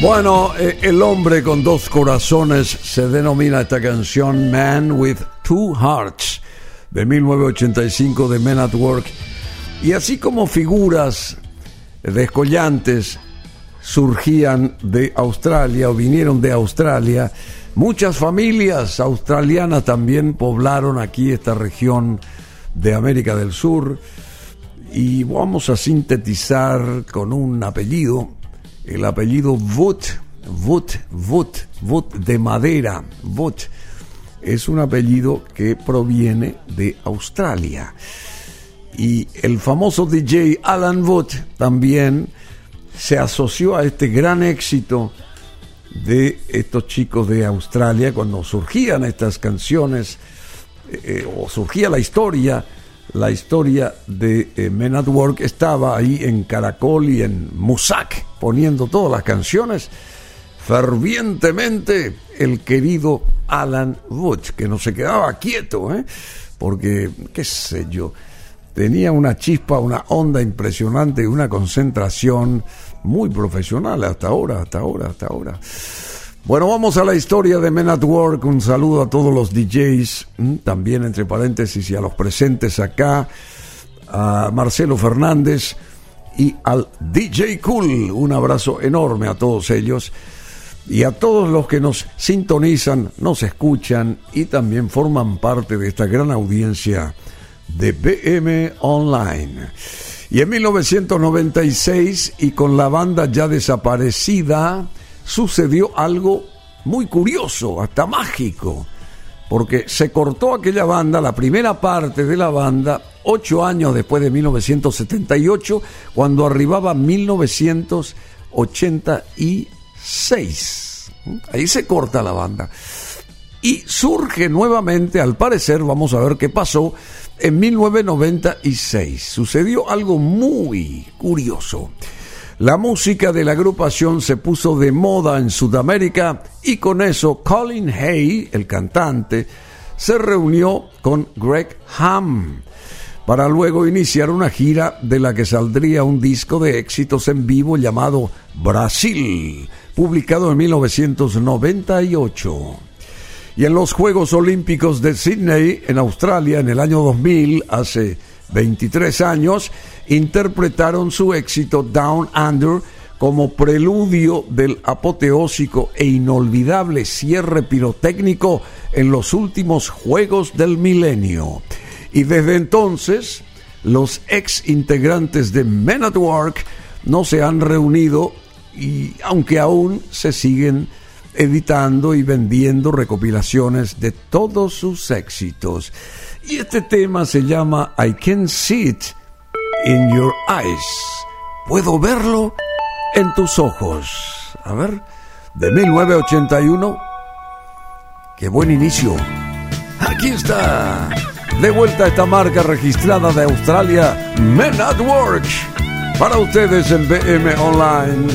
S2: Bueno, eh, el hombre con dos corazones se denomina esta canción Man with Two Hearts de 1985 de Men at Work. Y así como figuras descollantes surgían de Australia o vinieron de Australia, muchas familias australianas también poblaron aquí esta región de América del Sur. Y vamos a sintetizar con un apellido el apellido Wood, Wood, Wood, Wood de madera, Wood, es un apellido que proviene de Australia. Y el famoso DJ Alan Wood también se asoció a este gran éxito de estos chicos de Australia cuando surgían estas canciones eh, o surgía la historia la historia de eh, Men at Work estaba ahí en Caracol y en Musac poniendo todas las canciones fervientemente el querido Alan Wood que no se quedaba quieto ¿eh? porque qué sé yo tenía una chispa una onda impresionante y una concentración muy profesional hasta ahora hasta ahora hasta ahora bueno, vamos a la historia de Men at Work. Un saludo a todos los DJs, también entre paréntesis, y a los presentes acá, a Marcelo Fernández y al DJ Cool. Un abrazo enorme a todos ellos y a todos los que nos sintonizan, nos escuchan y también forman parte de esta gran audiencia de BM Online. Y en 1996, y con la banda ya desaparecida, sucedió algo muy curioso, hasta mágico, porque se cortó aquella banda, la primera parte de la banda, ocho años después de 1978, cuando arribaba 1986. Ahí se corta la banda. Y surge nuevamente, al parecer, vamos a ver qué pasó, en 1996. Sucedió algo muy curioso. La música de la agrupación se puso de moda en Sudamérica y con eso Colin Hay, el cantante, se reunió con Greg Ham para luego iniciar una gira de la que saldría un disco de éxitos en vivo llamado Brasil, publicado en 1998. Y en los Juegos Olímpicos de Sydney, en Australia, en el año 2000, hace 23 años, interpretaron su éxito Down Under como preludio del apoteósico e inolvidable cierre pirotécnico en los últimos Juegos del Milenio. Y desde entonces, los ex integrantes de Men at Work no se han reunido y aunque aún se siguen editando y vendiendo recopilaciones de todos sus éxitos. Y este tema se llama I Can See It in Your Eyes. Puedo verlo en tus ojos. A ver, de 1981. Qué buen inicio. Aquí está. De vuelta esta marca registrada de Australia, Men at Work. Para ustedes en BM Online.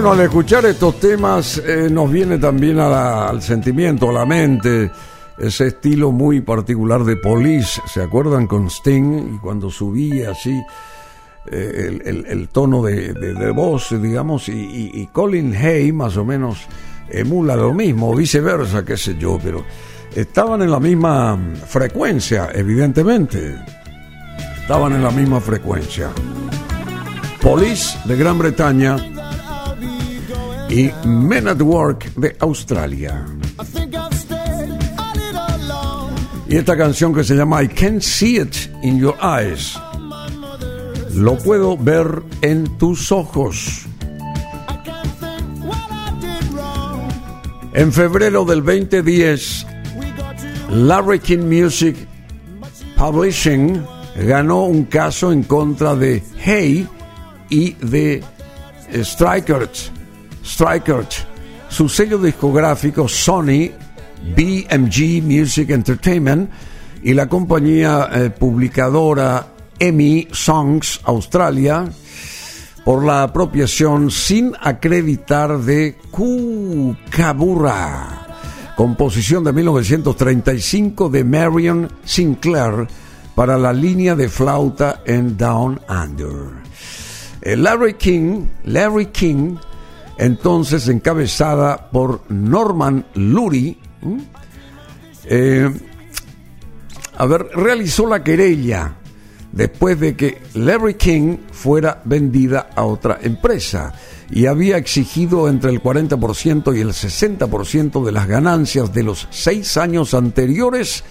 S2: Bueno, al escuchar estos temas eh, nos viene también a la- al sentimiento, a la mente, ese estilo muy particular de Police. ¿Se acuerdan con Sting? Y cuando subía así eh, el, tono de, voz, digamos, y, y- y Colin Hay más o menos emula lo mismo, o viceversa, qué sé yo, pero estaban en la misma frecuencia, evidentemente. Estaban en la misma frecuencia. Police de Gran Bretaña y Men at Work de Australia. Y esta canción que se llama I Can't See It in Your Eyes. Lo puedo ver en tus ojos. En febrero del 2010,
S4: We got to
S2: Larry King Music Publishing ganó un caso en contra de Hey y de eh, Strikert. Su sello discográfico Sony BMG Music Entertainment y la compañía eh, publicadora EMI Songs Australia por la apropiación sin acreditar de Kookaburra, composición de 1935 de Marion Sinclair para la línea de flauta en Down Under. Eh, Larry King, Larry King, entonces encabezada por Norman Lurie, eh, realizó la querella después de que Larry King fuera vendida a otra empresa y había exigido entre el 40% y el 60% de las ganancias de los seis años anteriores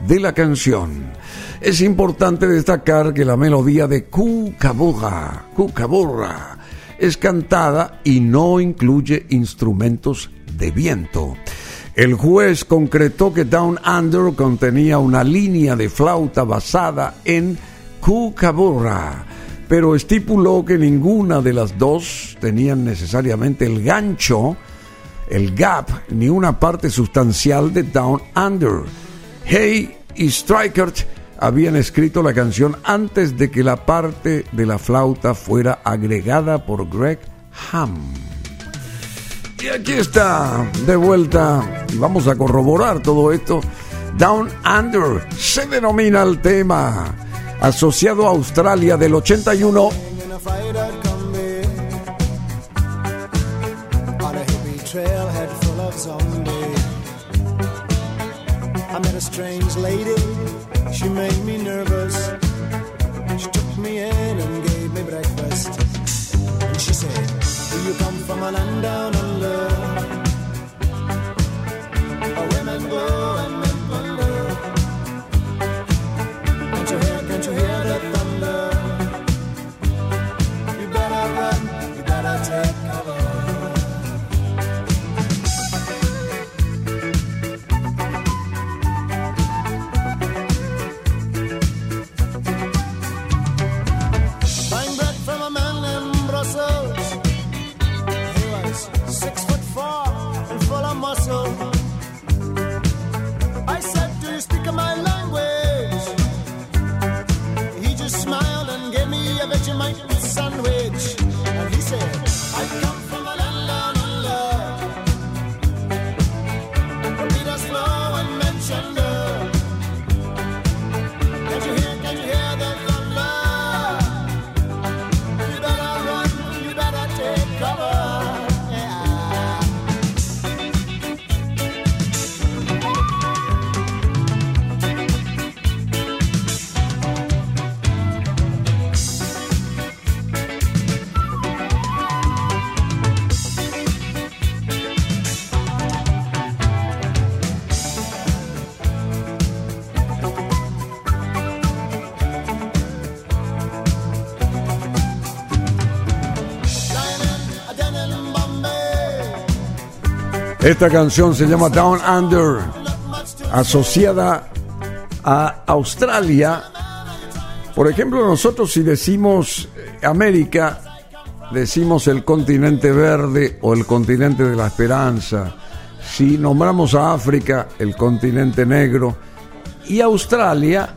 S2: de la canción. Es importante destacar que la melodía de Kookaburra, Kookaburra es cantada y no incluye instrumentos de viento. El juez concretó que Down Under contenía una línea de flauta basada en Kookaburra, pero estipuló que ninguna de las dos tenían necesariamente el gancho, el gap, ni una parte sustancial de Down Under. Hay y Strikert habían escrito la canción antes de que la parte de la flauta fuera agregada por Greg Ham. Y aquí está, de vuelta, y vamos a corroborar todo esto. Down Under se denomina el tema, asociado a Australia del 81.
S1: in a fighter combi on a hippie trailhead full of zombies. I met a strange lady, made me nervous. She took me in and gave me breakfast. And she said, Do you come from a land down under? Where women go
S2: Esta canción se llama Down Under, asociada a Australia Por ejemplo, nosotros si decimos eh, América, decimos el continente verde o el continente de la esperanza. Si nombramos a África, el continente negro. Y Australia,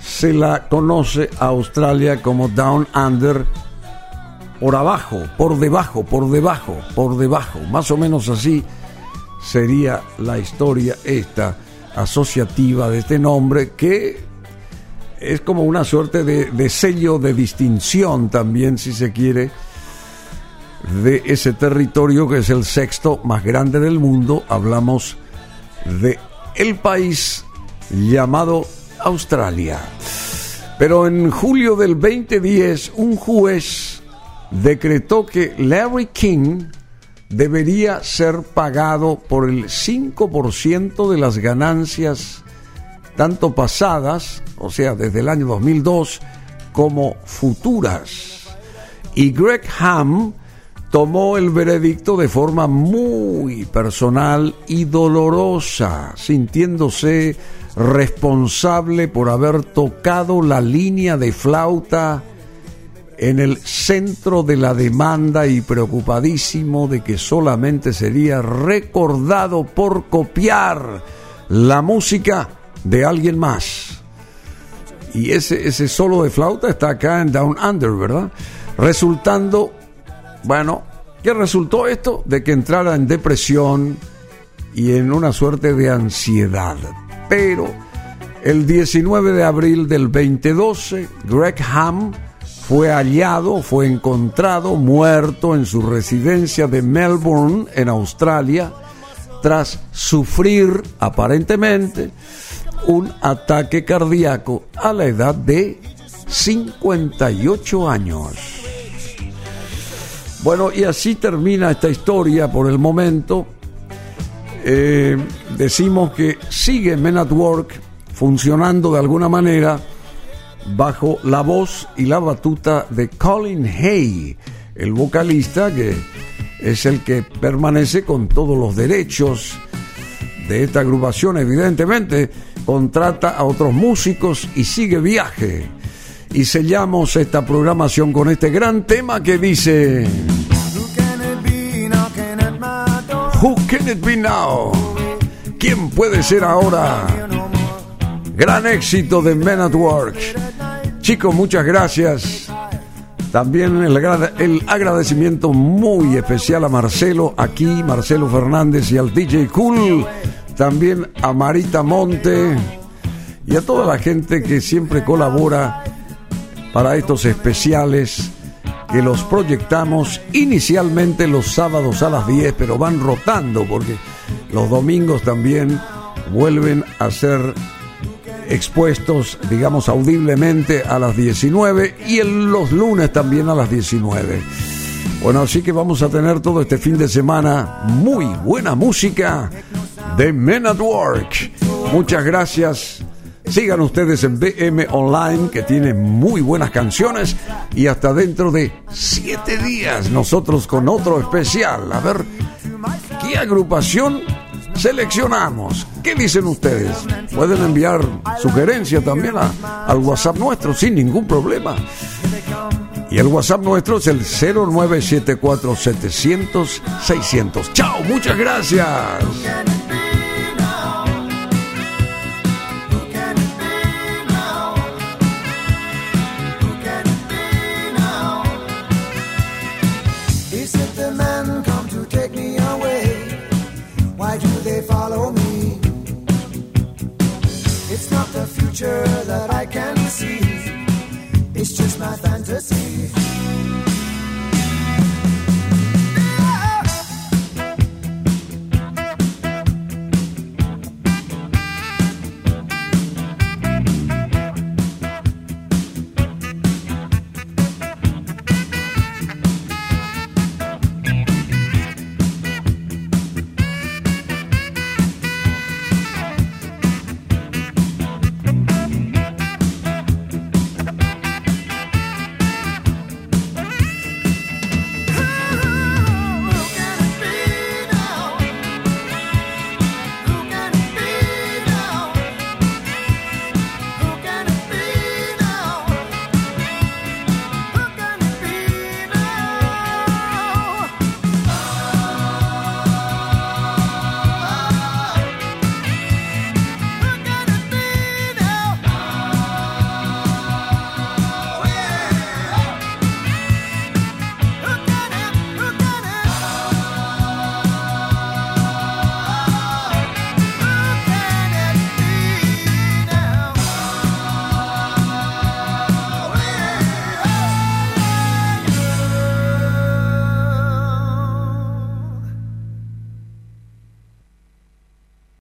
S2: se la conoce a Australia como Down Under, por abajo, por debajo, por debajo, por debajo. Más o menos así sería la historia esta asociativa de este nombre que es como una suerte de, sello de distinción también, si se quiere, de ese territorio que es el sexto más grande del mundo. Hablamos de el país llamado Australia. Pero en julio del 2010, un juez decretó que Larry King debería ser pagado por el 5% de las ganancias tanto pasadas, o sea, desde el año 2002, como futuras. Y Greg Ham tomó el veredicto de forma muy personal y dolorosa, sintiéndose responsable por haber tocado la línea de flauta en el centro de la demanda y preocupadísimo de que solamente sería recordado por copiar la música de alguien más. Y ese, ese solo de flauta está acá en Down Under, ¿verdad? Resultando, bueno, ¿qué resultó esto? De que entrara en depresión y en una suerte de ansiedad. Pero el 19 de abril del 2012, Greg Ham fue hallado, fue encontrado muerto en su residencia de Melbourne, en Australia, tras sufrir aparentemente un ataque cardíaco a la edad de 58 años. Bueno, y así termina esta historia por el momento. Eh, decimos que sigue Men at Work funcionando de alguna manera bajo la voz y la batuta de Colin Hay, el vocalista que es el que permanece con todos los derechos de esta agrupación, evidentemente, contrata a otros músicos y sigue viaje. Y sellamos esta programación con este gran tema que dice...
S1: Who can it be
S2: now? ¿Quién puede ser ahora? Gran éxito de Men at Work. Chicos, muchas gracias. También el, el agradecimiento muy especial a Marcelo aquí, Marcelo Fernández y al DJ Cool. También a Marita Monte y a toda la gente que siempre colabora para estos especiales que los proyectamos inicialmente los sábados a las 10, pero van rotando porque los domingos también vuelven a ser expuestos, digamos, audiblemente a las 19 y en los lunes también a las 19. Bueno, así que vamos a tener todo este fin de semana muy buena música de Men at Work. Muchas gracias. Sigan ustedes en BM Online, que tiene muy buenas canciones. Y hasta dentro de siete días, nosotros con otro especial. A ver, ¿qué agrupación seleccionamos? ¿Qué dicen ustedes? Pueden enviar sugerencia también al WhatsApp nuestro sin ningún problema. Y el WhatsApp nuestro es el 0974 700 600. Chao, muchas gracias.